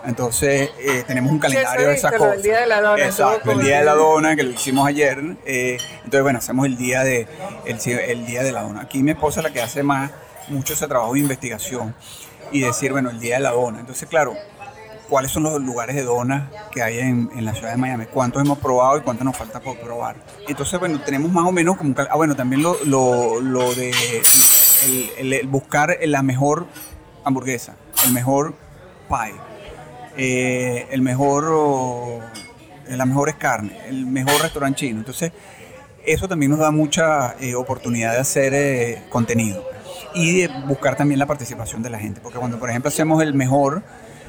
S4: Entonces, eh, tenemos un calendario de esas cosas.
S2: del día de la dona,
S4: Exacto, el día de la dona, que lo hicimos ayer. eh, entonces, bueno, hacemos el día, de, el, el día de la dona. Aquí mi esposa es la que hace más, mucho ese trabajo de investigación y decir, bueno, el día de la dona. Entonces, claro, ¿cuáles son los lugares de dona que hay en, en la ciudad de Miami? ¿Cuántos hemos probado y cuántos nos falta por probar? Entonces, bueno, tenemos más o menos como... Ah, bueno, también lo, lo, lo de el, el- el buscar la mejor hamburguesa, el mejor pie, eh, el mejor, oh, las mejores carnes, el mejor restaurante chino. Entonces, eso también nos da mucha eh, oportunidad de hacer eh, contenido y de buscar también la participación de la gente. Porque cuando, por ejemplo, hacemos el mejor,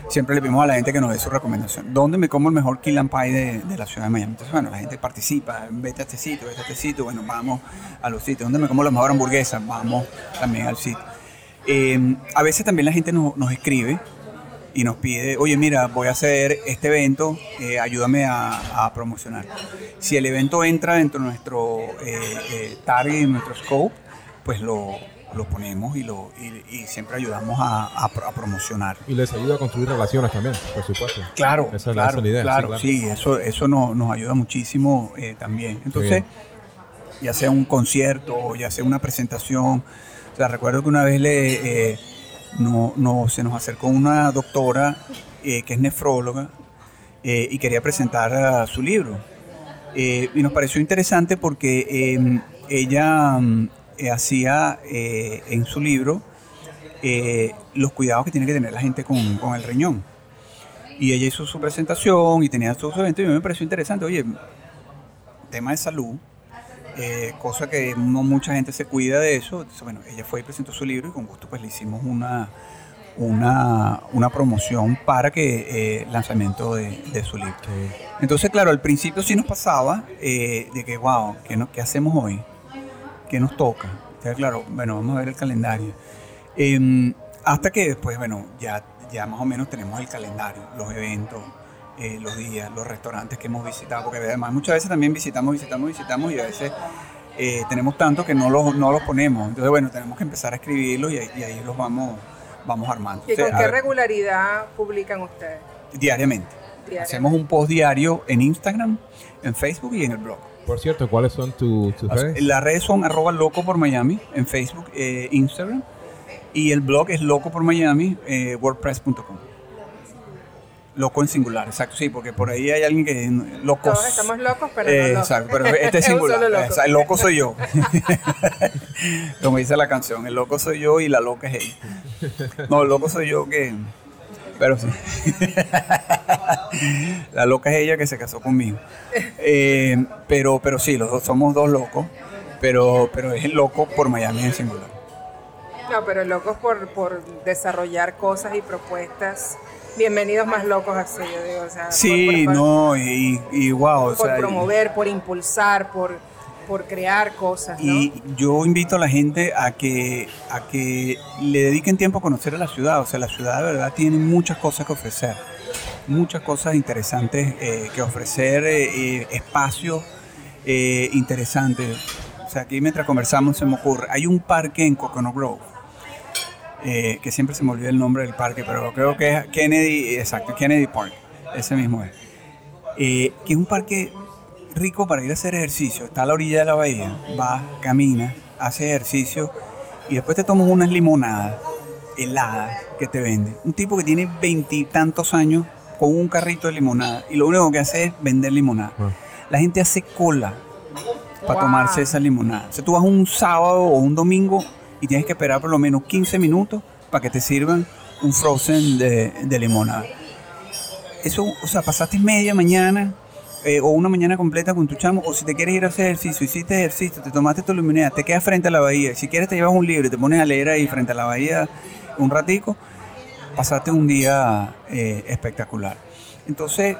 S4: siempre le pedimos a la gente que nos dé su recomendación. ¿Dónde me como el mejor and Pie de, de la ciudad de Miami? Entonces, bueno, la gente participa, vete a este sitio, vete a este sitio, bueno, vamos a los sitios. ¿Dónde me como la mejor hamburguesa? Vamos también al sitio. Eh, a veces también la gente nos, nos escribe y nos pide, oye, mira, voy a hacer este evento, eh, ayúdame a, a promocionar. Si el evento entra dentro de nuestro eh, eh, target, nuestro scope, pues lo, lo ponemos y, lo, y, y siempre ayudamos a, a pro- a promocionar.
S3: Y les ayuda a construir relaciones también, por supuesto.
S4: Claro,
S3: Esa es la-
S4: claro,
S3: esa es la idea, sí,
S4: claro, sí, eso, eso nos, nos ayuda muchísimo eh, también. Entonces, ya sea un concierto ya sea una presentación, o recuerdo que una vez le, eh, no, no, se nos acercó una doctora eh, que es nefróloga eh, y quería presentar su libro. Y nos pareció interesante porque eh, ella mm, hacía en su libro los cuidados que tiene que tener la gente con, con el riñón. Y ella hizo su presentación y tenía sus eventos y a mí me pareció interesante. Oye, tema de salud, eh, cosa que no mucha gente se cuida de eso. Entonces, bueno, ella fue y presentó su libro y con gusto pues le hicimos una, una, una promoción para que eh, lanzamiento de, de su libro. Entonces, claro, al principio sí nos pasaba eh, de que, wow, ¿qué, no- ¿qué hacemos hoy? ¿Qué nos toca? Entonces, claro, bueno, vamos a ver el calendario. Em, hasta que después, bueno, ya, ya más o menos tenemos el calendario, los eventos, eh, los días, los restaurantes que hemos visitado, porque además muchas veces también visitamos, visitamos, visitamos y a veces eh, tenemos tanto que no los, no los ponemos. Entonces, bueno, tenemos que empezar a escribirlos y, ahí- y ahí los vamos, vamos armando.
S2: ¿Y
S4: O sea,
S2: con
S4: a
S2: qué
S4: ver,
S2: regularidad publican ustedes?
S4: diariamente. Hacemos un post diario en Instagram, en Facebook y en el blog.
S3: Por cierto, ¿cuáles son tus redes?
S4: Las redes son arroba loco por Miami en Facebook, e Instagram. Y el blog es loco por Miami, eh, wordpress.com. Loco en singular, exacto, sí, porque por ahí hay alguien que locos.
S2: Todos estamos locos, pero no locos.
S4: Exacto, pero este es singular. loco. el loco soy yo. Como dice la canción, el loco soy yo y la loca es ella. No, el loco soy yo que. Pero sí. la loca es ella que se casó conmigo. Eh, pero, pero sí, los dos somos dos locos, pero, pero es el loco por Miami en singular.
S2: No, pero locos por, por desarrollar cosas y propuestas bienvenidos más locos así, yo digo. O sea,
S4: sí, no, y, y wow.
S2: Por promover, por impulsar, por, por crear cosas.
S4: Y yo invito a la gente a que, a que le dediquen tiempo a conocer a la ciudad. O sea, la ciudad de verdad tiene muchas cosas que ofrecer, muchas cosas interesantes eh, que ofrecer, eh, eh, espacios interesantes. O sea, aquí mientras conversamos se me ocurre, hay un parque en Coconut Grove eh, que siempre se me olvida el nombre del parque, pero creo que es Kennedy, exacto, Kennedy Park, ese mismo es. Eh, que es un parque rico para ir a hacer ejercicio. Está a la orilla de la bahía, va, camina, hace ejercicio y después te tomas unas limonadas heladas que te vende. Un tipo que tiene veintitantos años con un carrito de limonada y lo único que hace es vender limonada. Ah. La gente hace cola para tomarse esa limonada. O sea, tú vas un sábado o un domingo y tienes que esperar por lo menos 15 minutos para que te sirvan un frozen de, limonada. Eso, o sea, pasaste media mañana eh, o una mañana completa con tu chamo, o si te quieres ir a hacer ejercicio, hiciste ejercicio, te tomaste tu limonada, te quedas frente a la bahía, si quieres te llevas un libro y te pones a leer ahí frente a la bahía un ratico, pasaste un día eh, espectacular. Entonces,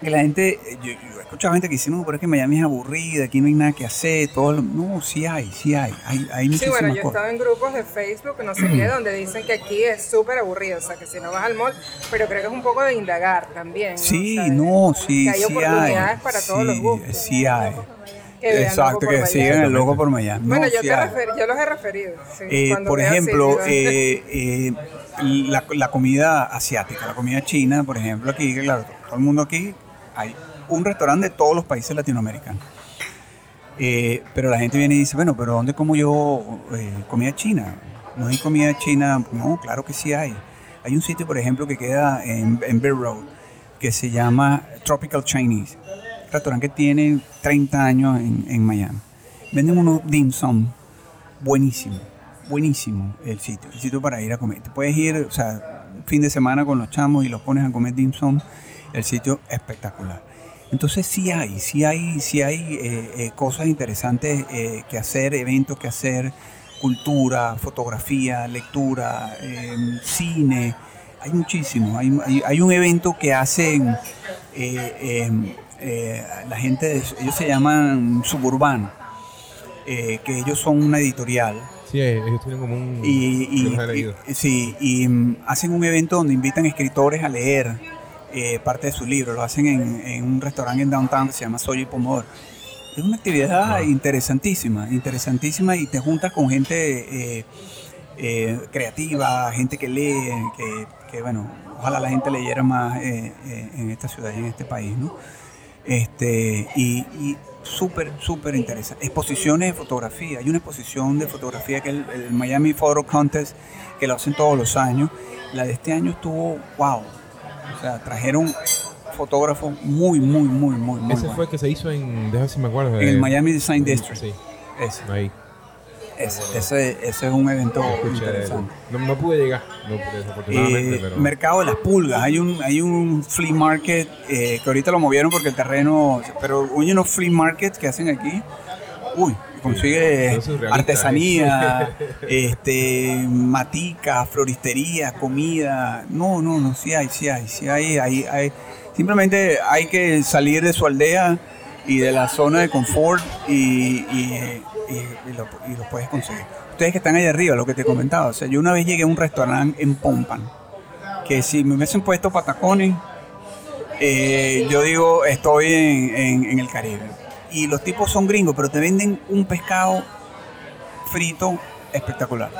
S4: que la gente, escuchado gente que dice, no, pero es que Miami es aburrida, aquí no hay nada que hacer, todo no, sí hay, sí hay, hay, hay
S2: Sí, bueno, yo he estado en grupos de Facebook, no sé qué, donde dicen que aquí es súper aburrido, o sea, que si no vas al mall, pero creo que es un poco de indagar también, ¿no?
S4: Sí, no, sí,
S2: que hay
S4: sí
S2: oportunidades para todos los gustos.
S4: Sí hay. Exacto, que sigan el logo por Miami.
S2: Bueno, yo, te yo los he referido. Sí,
S4: eh, por ejemplo, eh, eh, la, la, comida asiática, la comida china, por ejemplo, aquí, claro, todo el mundo aquí hay un restaurante de todos los países latinoamericanos. Eh, pero la gente viene y dice, bueno, pero ¿dónde como yo eh, comida china? ¿No hay comida china? No, claro que sí hay. Hay un sitio, por ejemplo, que queda en, en Road, que se llama Tropical Chinese. Restaurante que tiene 30 años en, en Miami. Venden unos dim sum buenísimo, buenísimo el sitio, el sitio para ir a comer. Te puedes ir, o sea, fin de semana con los chamos y los pones a comer dim sum el sitio espectacular. Entonces sí hay, sí hay, sí hay eh, eh, cosas interesantes eh, que hacer, eventos que hacer, cultura, fotografía, lectura, em, cine, hay muchísimo. Hay, hay, un evento que hacen em, la gente, de, ellos se llaman Suburbano, que ellos son una editorial.
S3: Sí, ellos tienen como un...
S4: Y, sí, y mm, hacen un evento donde invitan escritores a leer eh, parte de su libro. Lo hacen en, un restaurante en downtown que se llama Soy y Pomodoro. Es una actividad interesantísima, interesantísima y te juntas con gente eh, eh, creativa, gente que lee, que, bueno, ojalá la gente leyera más en esta ciudad y en este país, ¿no? Este, y, y súper, súper interesante. Exposiciones de fotografía. Hay una exposición de fotografía que es el, el Miami Photo Contest, que lo hacen todos los años. La de este año estuvo, wow, o sea, trajeron fotógrafos muy, muy, muy, muy, muy
S3: Ese fue el que se hizo en, déjame si me acuerdo.
S4: En el Miami Design District.
S3: Sí.
S4: Ese.
S3: Ahí.
S4: Ese, ese, ese, es un evento interesante.
S3: No, no, pude llegar, no, desafortunadamente.
S4: Eh, pero... Mercado de las pulgas. Hay un, hay un flea market eh, que ahorita lo movieron porque el terreno. Pero hay unos flea markets que hacen aquí. Uy, consigue artesanía, este, matica, floristería, comida. No, no, no, sí hay, sí hay, sí hay, hay, hay. Simplemente hay que salir de su aldea y de la zona de confort y, y, lo, y, lo, puedes conseguir. Ustedes que están ahí arriba, lo que te comentaba, o sea, yo una vez llegué a un restaurante en Pompan, que si me hubiesen puesto patacones, eh, yo digo, estoy en, en, en el Caribe y los tipos son gringos, pero te venden un pescado frito espectacular.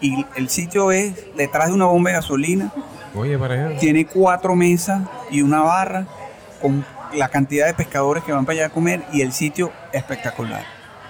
S4: Y el sitio es detrás de una bomba de gasolina.
S3: Oye, para allá.
S4: Tiene cuatro mesas y una barra con la cantidad de pescadores que van para allá a comer y el sitio espectacular.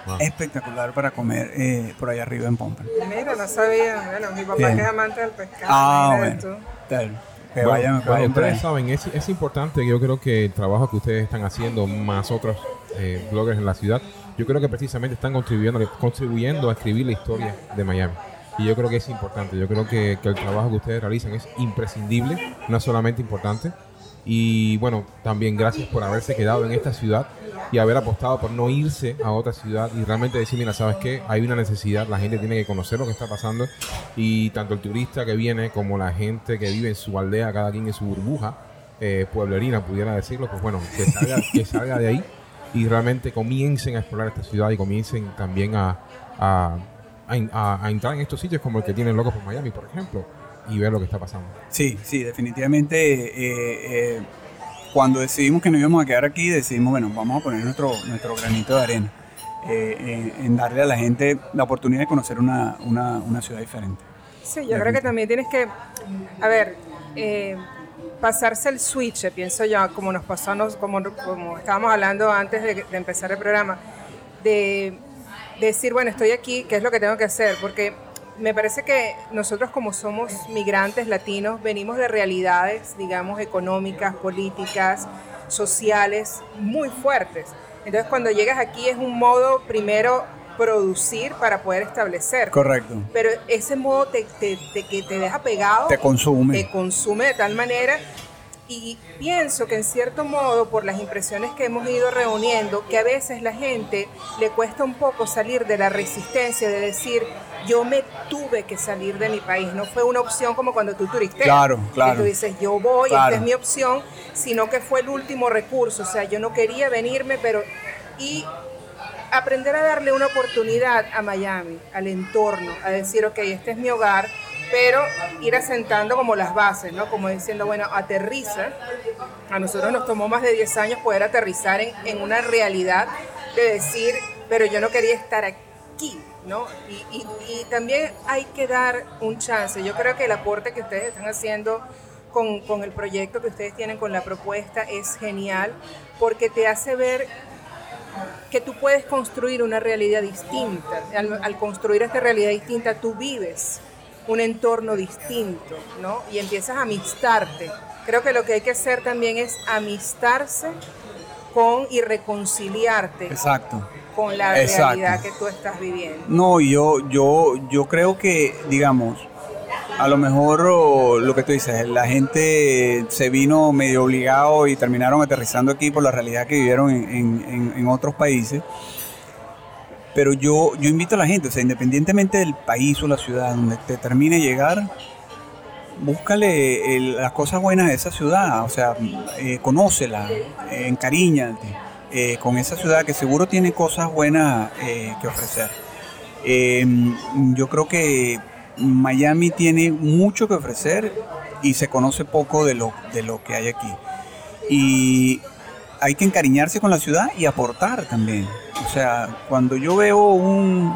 S3: Wow.
S4: Espectacular para comer eh, por allá arriba en Pompa.
S2: Mira, no sabía. Bueno, mi papá
S4: Bien.
S2: que es amante del pescado.
S4: Ah, bueno. Que
S3: Bueno,
S4: vayan, que
S3: bueno,
S4: vayan por
S3: ustedes saben, es, es importante, yo creo que el trabajo que ustedes están haciendo, más otros eh, bloggers en la ciudad, yo creo que precisamente están contribuyendo, contribuyendo a escribir la historia de Miami. Y yo creo que es importante, yo creo que, que el trabajo que ustedes realizan es imprescindible, no solamente importante. Y bueno, también gracias por haberse quedado en esta ciudad y haber apostado por no irse a otra ciudad y realmente decir, mira, ¿sabes qué? Hay una necesidad, la gente tiene que conocer lo que está pasando y tanto el turista que viene como la gente que vive en su aldea, cada quien en su burbuja eh, pueblerina, pudiera decirlo, pues bueno, que salga, que salga de ahí y realmente comiencen a explorar esta ciudad y comiencen también a, a, a- a- a entrar en estos sitios como el que tienen Locos por Miami, por ejemplo, y ver lo que está pasando.
S4: Sí, sí, definitivamente. eh, eh, cuando decidimos que nos íbamos a quedar aquí, decidimos, bueno, vamos a poner nuestro, nuestro granito de arena eh, en, en darle a la gente la oportunidad de conocer una, una, una ciudad diferente.
S2: Sí, yo creo que también tienes que, a ver, eh, pasarse el switch, pienso yo, como nos nos- como, como estábamos hablando antes de, de empezar el programa, de, de decir, bueno, estoy aquí, ¿qué es lo que tengo que hacer? Porque me parece que nosotros como somos migrantes latinos, venimos de realidades, digamos, económicas, políticas, sociales, muy fuertes. Entonces, cuando llegas aquí es un modo, primero, producir para poder establecer.
S4: Correcto.
S2: Pero ese modo te, te- te- que te deja pegado,
S4: Te consume.
S2: te consume de tal manera. Y pienso que en cierto modo, por las impresiones que hemos ido reuniendo, que a veces la gente le cuesta un poco salir de la resistencia de decir, yo me tuve que salir de mi país. No fue una opción como cuando tú turisteas.
S4: Claro, claro.
S2: Que tú dices, yo voy,
S4: Claro.
S2: esta es mi opción, sino que fue el último recurso. O sea, yo no quería venirme, pero... Y aprender a darle una oportunidad a Miami, al entorno, a decir, ok, este es mi hogar, pero ir asentando como las bases, ¿no? Como diciendo, bueno, aterriza. A nosotros nos tomó más de 10 años poder aterrizar en, en una realidad de decir, pero yo no quería estar aquí, ¿no? Y, y- y también hay que dar un chance. Yo creo que el aporte que ustedes están haciendo con, con el proyecto que ustedes tienen, con la propuesta, es genial, porque te hace ver que tú puedes construir una realidad distinta. Al, al construir esta realidad distinta, tú vives un entorno distinto, ¿no? Y empiezas a amistarte. Creo que lo que hay que hacer también es amistarse con y reconciliarte
S4: Exacto.
S2: con la
S4: Exacto.
S2: realidad que tú estás viviendo.
S4: No, yo, yo, yo creo que, digamos, a lo mejor lo que tú dices, la gente se vino medio obligado y terminaron aterrizando aquí por la realidad que vivieron en, otros países. Pero yo, yo invito a la gente, o sea, independientemente del país o la ciudad donde te termine llegar, búscale las cosas buenas de esa ciudad, o sea, eh, conócela, eh, encariñate eh, con esa ciudad que seguro tiene cosas buenas eh, que ofrecer. Yo creo que Miami tiene mucho que ofrecer y se conoce poco de lo, de lo que hay aquí. Y hay que encariñarse con la ciudad y aportar también. O sea, cuando yo veo un,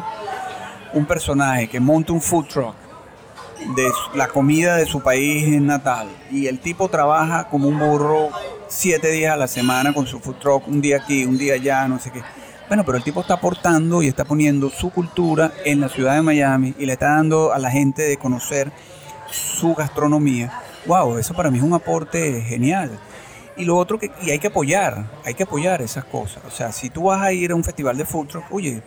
S4: un personaje que monta un food truck de la comida de su país natal y el tipo trabaja como un burro siete días a la semana con su food truck, un día aquí, un día allá, no sé qué. Bueno, pero el tipo está aportando y está poniendo su cultura en la ciudad de Miami y le está dando a la gente de conocer su gastronomía. Wow, eso para mí es un aporte genial. Y lo otro que y hay que apoyar, hay que apoyar esas cosas. O sea, si tú vas a ir a un festival de food truck, oye,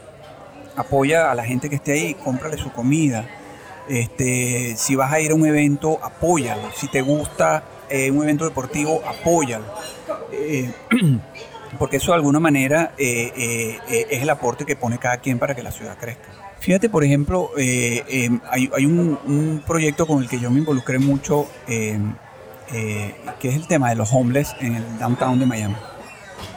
S4: apoya a la gente que esté ahí, cómprale su comida. Este, si vas a ir a un evento, apóyalo. Si te gusta eh, un evento deportivo, apóyalo. Eh, porque eso de alguna manera eh, eh, eh, es el aporte que pone cada quien para que la ciudad crezca. Fíjate, por ejemplo, eh, eh, hay, hay un, proyecto con el que yo me involucré mucho, eh, que es el tema de los homeless en el downtown de Miami.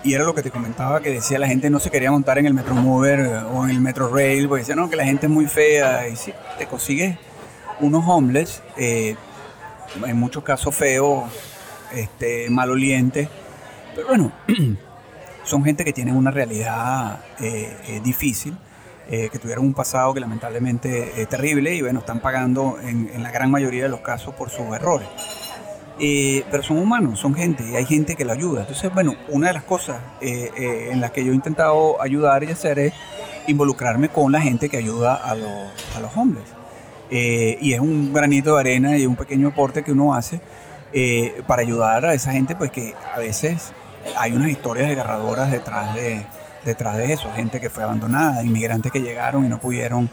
S4: Y era lo que te comentaba, que decía la gente no se quería montar en el Metromover eh, o en el Metro Rail, porque decía, no, que la gente es muy fea. Y sí, te consigues unos homeless, en muchos casos feos, este, malolientes, pero bueno, son gente que tiene una realidad eh, eh, difícil. eh, que tuvieron un pasado que lamentablemente es terrible y bueno, están pagando en, la gran mayoría de los casos por sus errores. Eh, pero son humanos, son gente y hay gente que lo ayuda. Entonces, bueno, una de las cosas en las que yo he intentado ayudar y hacer es involucrarme con la gente que ayuda a, los, a los hombres. y es un granito de arena y un pequeño aporte que uno hace para ayudar a esa gente, pues que a veces hay unas historias desgarradoras detrás de, detrás de eso. Gente que fue abandonada, inmigrantes que llegaron y no pudieron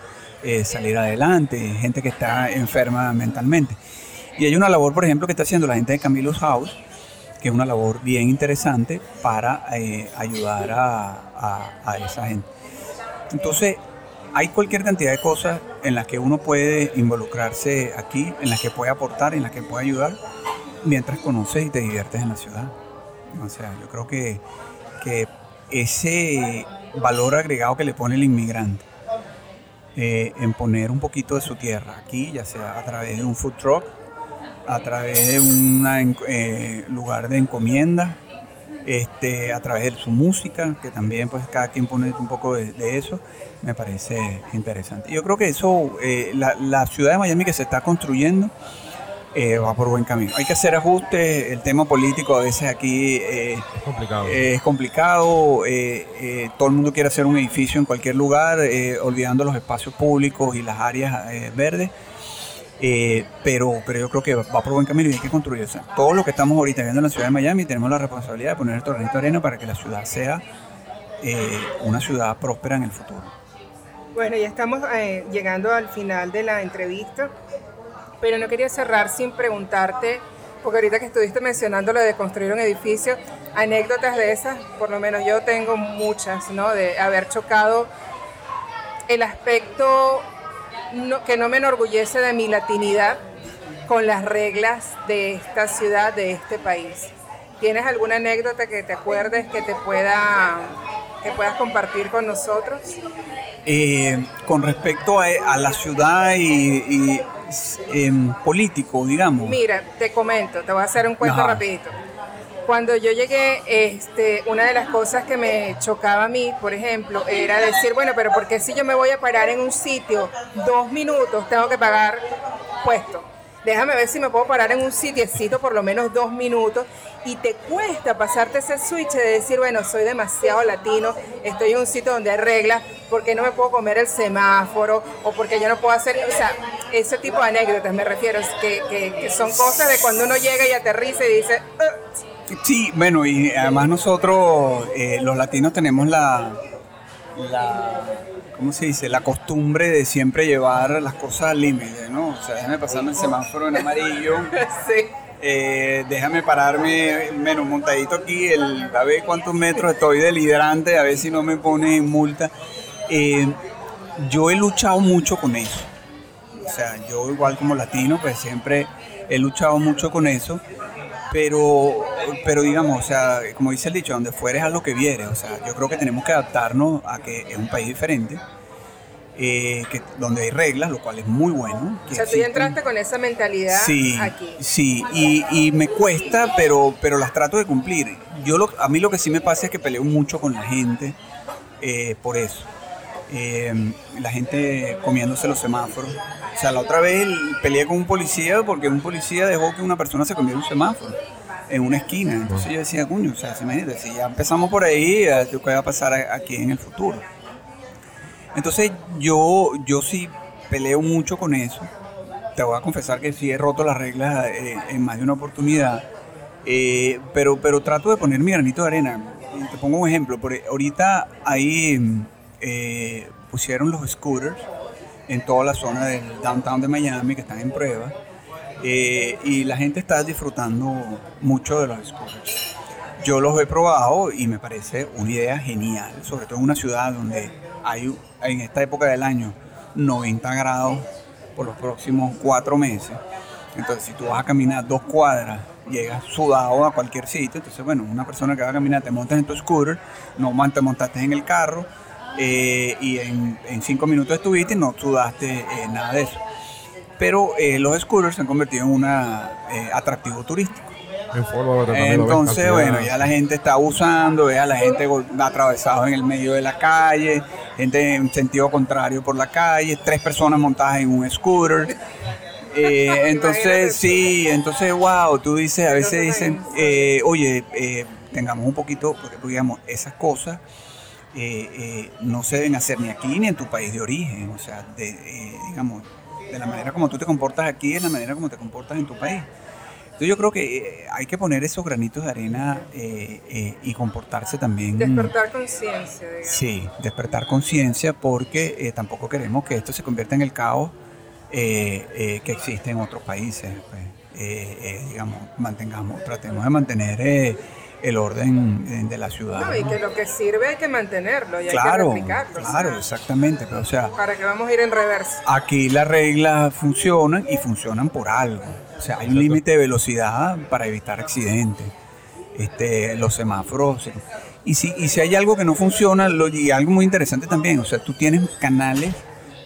S4: salir adelante, gente que está enferma mentalmente. Y hay una labor, por ejemplo, que está haciendo la gente de Camilo's House, que es una labor bien interesante para eh, ayudar a, esa gente. Entonces, hay cualquier cantidad de cosas en las que uno puede involucrarse aquí, en las que puede aportar, en las que puede ayudar, mientras conoces y te diviertes en la ciudad. O sea, yo creo que, ese valor agregado que le pone el inmigrante eh, en poner un poquito de su tierra aquí, ya sea a través de un food truck, a través de un eh, lugar de encomienda, este, a través de su música, que también pues cada quien pone un poco de, eso, me parece interesante. Yo creo que eso, eh, la, ciudad de Miami que se está construyendo, eh, va por buen camino. Hay que hacer ajustes, el tema político a veces aquí es complicado, es complicado todo el mundo quiere hacer un edificio en cualquier lugar, olvidando los espacios públicos y las áreas verdes. Eh, pero, pero yo creo que va por buen camino y hay que construir. todo lo que estamos ahorita viendo en la ciudad de Miami tenemos la responsabilidad de poner el granito de arena para que la ciudad sea eh, una ciudad próspera en el futuro.
S2: Bueno, ya estamos eh, llegando al final de la entrevista, pero no quería cerrar sin preguntarte, porque ahorita que estuviste mencionando lo de construir un edificio, anécdotas de esas, por lo menos yo tengo muchas, ¿no? De haber chocado el aspecto que no me enorgullece de mi latinidad con las reglas de esta ciudad, de este país. ¿Tienes alguna anécdota que te acuerdes que te pueda que puedas compartir con nosotros?
S4: Eh, con respecto a, la ciudad y, em, político, digamos.
S2: Mira, te comento, te voy a hacer un cuento rapidito. Cuando yo llegué, este, una de las cosas que me chocaba a mí, por ejemplo, era decir, bueno, pero ¿por qué si yo me voy a parar en un sitio dos minutos tengo que pagar puesto? Déjame ver si me puedo parar en un sitiecito por lo menos dos minutos. Y te cuesta pasarte ese switch de decir, bueno, soy demasiado latino, estoy en un sitio donde hay reglas, porque no me puedo comer el semáforo o porque yo no puedo hacer, o sea, ese tipo de anécdotas me refiero, que, que, son cosas de cuando uno llega y aterriza y dice...
S4: Sí, bueno, y además nosotros, eh, los latinos, tenemos la, la, ¿cómo se dice? La costumbre de siempre llevar las cosas al límite, ¿no? O sea, déjame pasarme el semáforo en amarillo. sí. Eh, déjame pararme menos montadito aquí, el, a ver cuántos metros estoy del hidrante, a ver si no me pone en multa. Eh, yo he luchado mucho con eso. O sea, yo igual como latino, pues siempre he luchado mucho con eso pero, pero digamos, o sea, como dice el dicho, donde fueres a lo que vieres, o sea, yo creo que tenemos que adaptarnos a que es un país diferente, eh, que, donde hay reglas, lo cual es muy bueno.
S2: o sea, tú ya entraste con esa mentalidad
S4: sí,
S2: aquí.
S4: Sí, y, y, me cuesta, pero, pero las trato de cumplir. Yo lo, a mí lo que sí me pasa es que peleo mucho con la gente eh, por eso. Eh, la gente comiéndose los semáforos. O sea, la otra vez peleé con un policía porque un policía dejó que una persona se comiera un semáforo en una esquina. Entonces yo decía, cuño, o sea, imagínate, si ya empezamos por ahí, ¿qué va a pasar aquí en el futuro? Entonces yo, yo sí peleo mucho con eso. Te voy a confesar que sí he roto las reglas eh, en más de una oportunidad. Eh, pero, pero trato de poner mi granito de arena. Te pongo un ejemplo. Por, ahorita hay eh, pusieron los scooters en toda la zona del downtown de Miami que están en prueba eh, y la gente está disfrutando mucho de los scooters. Yo los he probado y me parece una idea genial, sobre todo en una ciudad donde hay en esta época del año 90 grados por los próximos cuatro meses. Entonces, si tú vas a caminar dos cuadras, llegas sudado a cualquier sitio. Entonces, bueno, una persona que va a caminar, te montas en tu scooter, no te montaste en el carro, eh, y en, cinco minutos estuviste y no sudaste eh, nada de eso. Pero eh, los scooters se han convertido en un atractivo turístico. Entonces, bueno, ya la gente está usando, ya la gente atravesado en el medio de la calle, gente en sentido contrario por la calle, tres personas montadas en un scooter. Eh, entonces, sí, entonces, wow, tú dices, a veces dicen, eh, oye, eh, tengamos un poquito, porque digamos, esas cosas no se deben hacer ni aquí ni en tu país de origen, o sea, de, digamos, de la manera como tú te comportas aquí es la manera como te comportas en tu país. Entonces yo creo que hay que poner esos granitos de arena y comportarse también.
S2: Despertar conciencia.
S4: Sí, despertar conciencia porque tampoco queremos que esto se convierta en el caos eh, eh, que existe en otros países. Pues, eh, digamos, mantengamos, tratemos de mantener el orden de la ciudad.
S2: No, y que lo que sirve hay que mantenerlo y
S4: claro,
S2: hay que replicarlo.
S4: Claro, exactamente. Pero, o sea,
S2: para que vamos a ir en reversa.
S4: Aquí las reglas funcionan y funcionan por algo. O sea, hay un límite de velocidad para evitar accidentes. Este, los semáforos. Y si, y si hay algo que no funciona, lo, y algo muy interesante también, o sea, tú tienes canales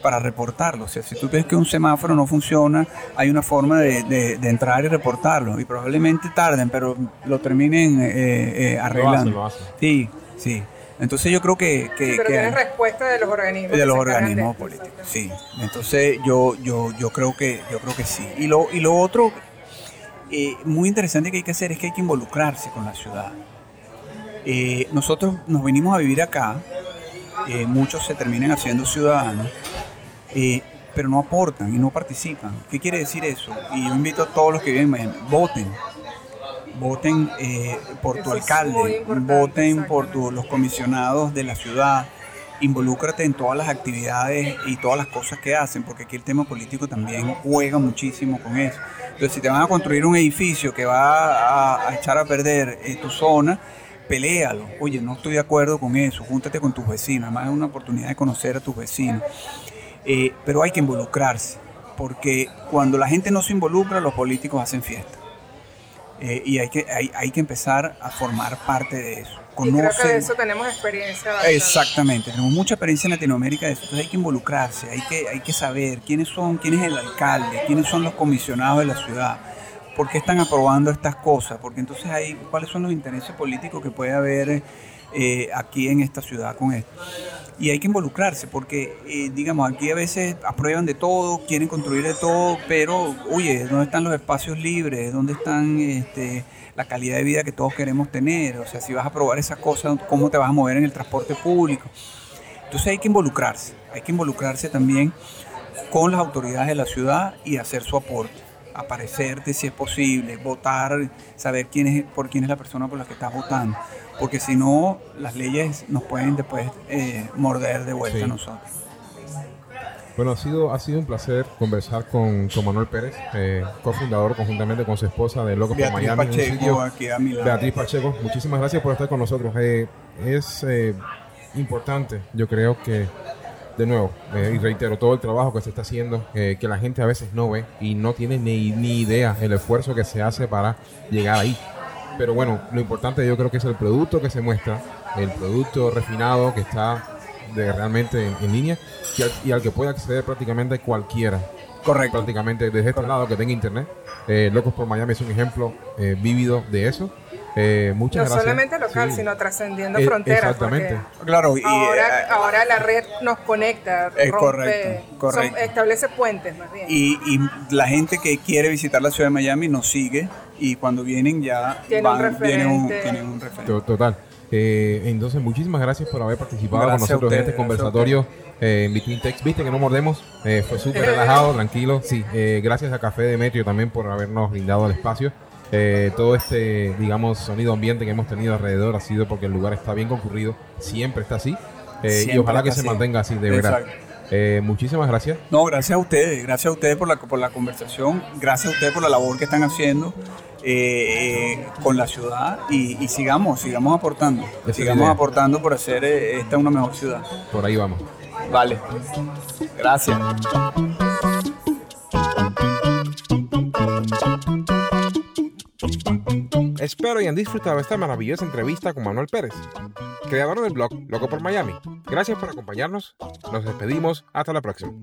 S4: para reportarlo. O sea, si tú ves que un semáforo no funciona, hay una forma de, entrar y reportarlo. Y probablemente tarden, pero lo terminen eh, eh, arreglando. Sí, sí. Entonces yo creo que... que
S2: pero tienes respuesta de los organismos.
S4: De los organismos políticos, sí. Entonces yo, yo, yo, creo que, yo creo que sí. Y lo, y lo otro eh, muy interesante que hay que hacer es que hay que involucrarse con la ciudad. nosotros nos venimos a vivir acá, muchos se terminan haciendo ciudadanos, eh, pero no aportan y no participan. ¿Qué quiere decir eso? Y yo invito a todos los que viven en Miami, voten. Voten eh, por tu alcalde, voten por los comisionados de la ciudad, involúcrate en todas las actividades y todas las cosas que hacen, porque aquí el tema político también juega muchísimo con eso. Entonces, si te van a construir un edificio que va a, echar a perder eh, tu zona, pelealo. Oye, no estoy de acuerdo con eso, júntate con tus vecinos, además es una oportunidad de conocer a tus vecinos. Eh, pero hay que involucrarse, porque cuando la gente no se involucra, los políticos hacen fiesta. Eh, y hay que, hay, que empezar a formar parte de eso.
S2: Y creo que de eso tenemos experiencia.
S4: Exactamente, tenemos mucha experiencia en Latinoamérica de eso. Entonces hay que involucrarse, hay que, hay que saber quiénes son, quién es el alcalde, quiénes son los comisionados de la ciudad, por qué están aprobando estas cosas, porque entonces hay cuáles son los intereses políticos que puede haber eh, aquí en esta ciudad con esto y hay que involucrarse porque, eh, digamos, aquí a veces aprueban de todo, quieren construir de todo, pero, oye, ¿dónde están los espacios libres? ¿Dónde están este, la calidad de vida que todos queremos tener? O sea, si vas a aprobar esas cosas, ¿cómo te vas a mover en el transporte público? Entonces hay que involucrarse, hay que involucrarse también con las autoridades de la ciudad y hacer su aporte aparecerte si es posible, votar, saber quién es, por quién es la persona por la que estás votando porque si no, las leyes nos pueden después eh, morder de vuelta a nosotros.
S3: Bueno, ha sido, ha sido un placer conversar con, Manuel Pérez, eh, cofundador conjuntamente con su esposa de Locos por Miami.
S4: Pacheco, aquí a mi lado.
S3: Beatriz Pacheco, muchísimas gracias por estar con nosotros. Eh, es importante, yo creo que, de nuevo, y reitero, todo el trabajo que se está haciendo, que la gente a veces no ve y no tiene ni, ni idea el esfuerzo que se hace para llegar ahí. Pero bueno, lo importante yo creo que es el producto que se muestra, el producto refinado que está de realmente en, línea y al, que puede acceder prácticamente cualquiera.
S4: Correcto.
S3: Prácticamente desde este lado que tenga internet. Eh, Locos por Miami es un ejemplo eh, vívido de eso. Eh, muchas
S2: no solamente local, sino trascendiendo eh, fronteras.
S3: Exactamente.
S4: Claro,
S2: y ahora, ahora, la red nos conecta,
S4: es correcto, correcto.
S2: establece puentes más bien.
S4: Y, y, la gente que quiere visitar la ciudad de Miami nos sigue y cuando vienen ya van, tienen un, referente.
S3: Total. Eh, entonces, muchísimas gracias por haber participado con nosotros en este conversatorio eh, en Between Text. Viste que no mordemos, eh, fue súper relajado, tranquilo. Sí, gracias a Café Demetrio también por habernos brindado el espacio. todo este, digamos, sonido ambiente que hemos tenido alrededor ha sido porque el lugar está bien concurrido, siempre está así. y ojalá que se mantenga así, de verdad. Eh, muchísimas gracias.
S4: No, gracias a ustedes, gracias a ustedes por la, por la conversación, gracias a ustedes por la labor que están haciendo eh, eh, con la ciudad y, sigamos, sigamos aportando, sigamos aportando por hacer esta una mejor ciudad.
S3: Por ahí vamos.
S4: Vale, gracias.
S3: Espero hayan disfrutado esta maravillosa entrevista con Manuel Pérez, creador del blog Loco por Miami. Gracias por acompañarnos. Nos despedimos. Hasta la próxima.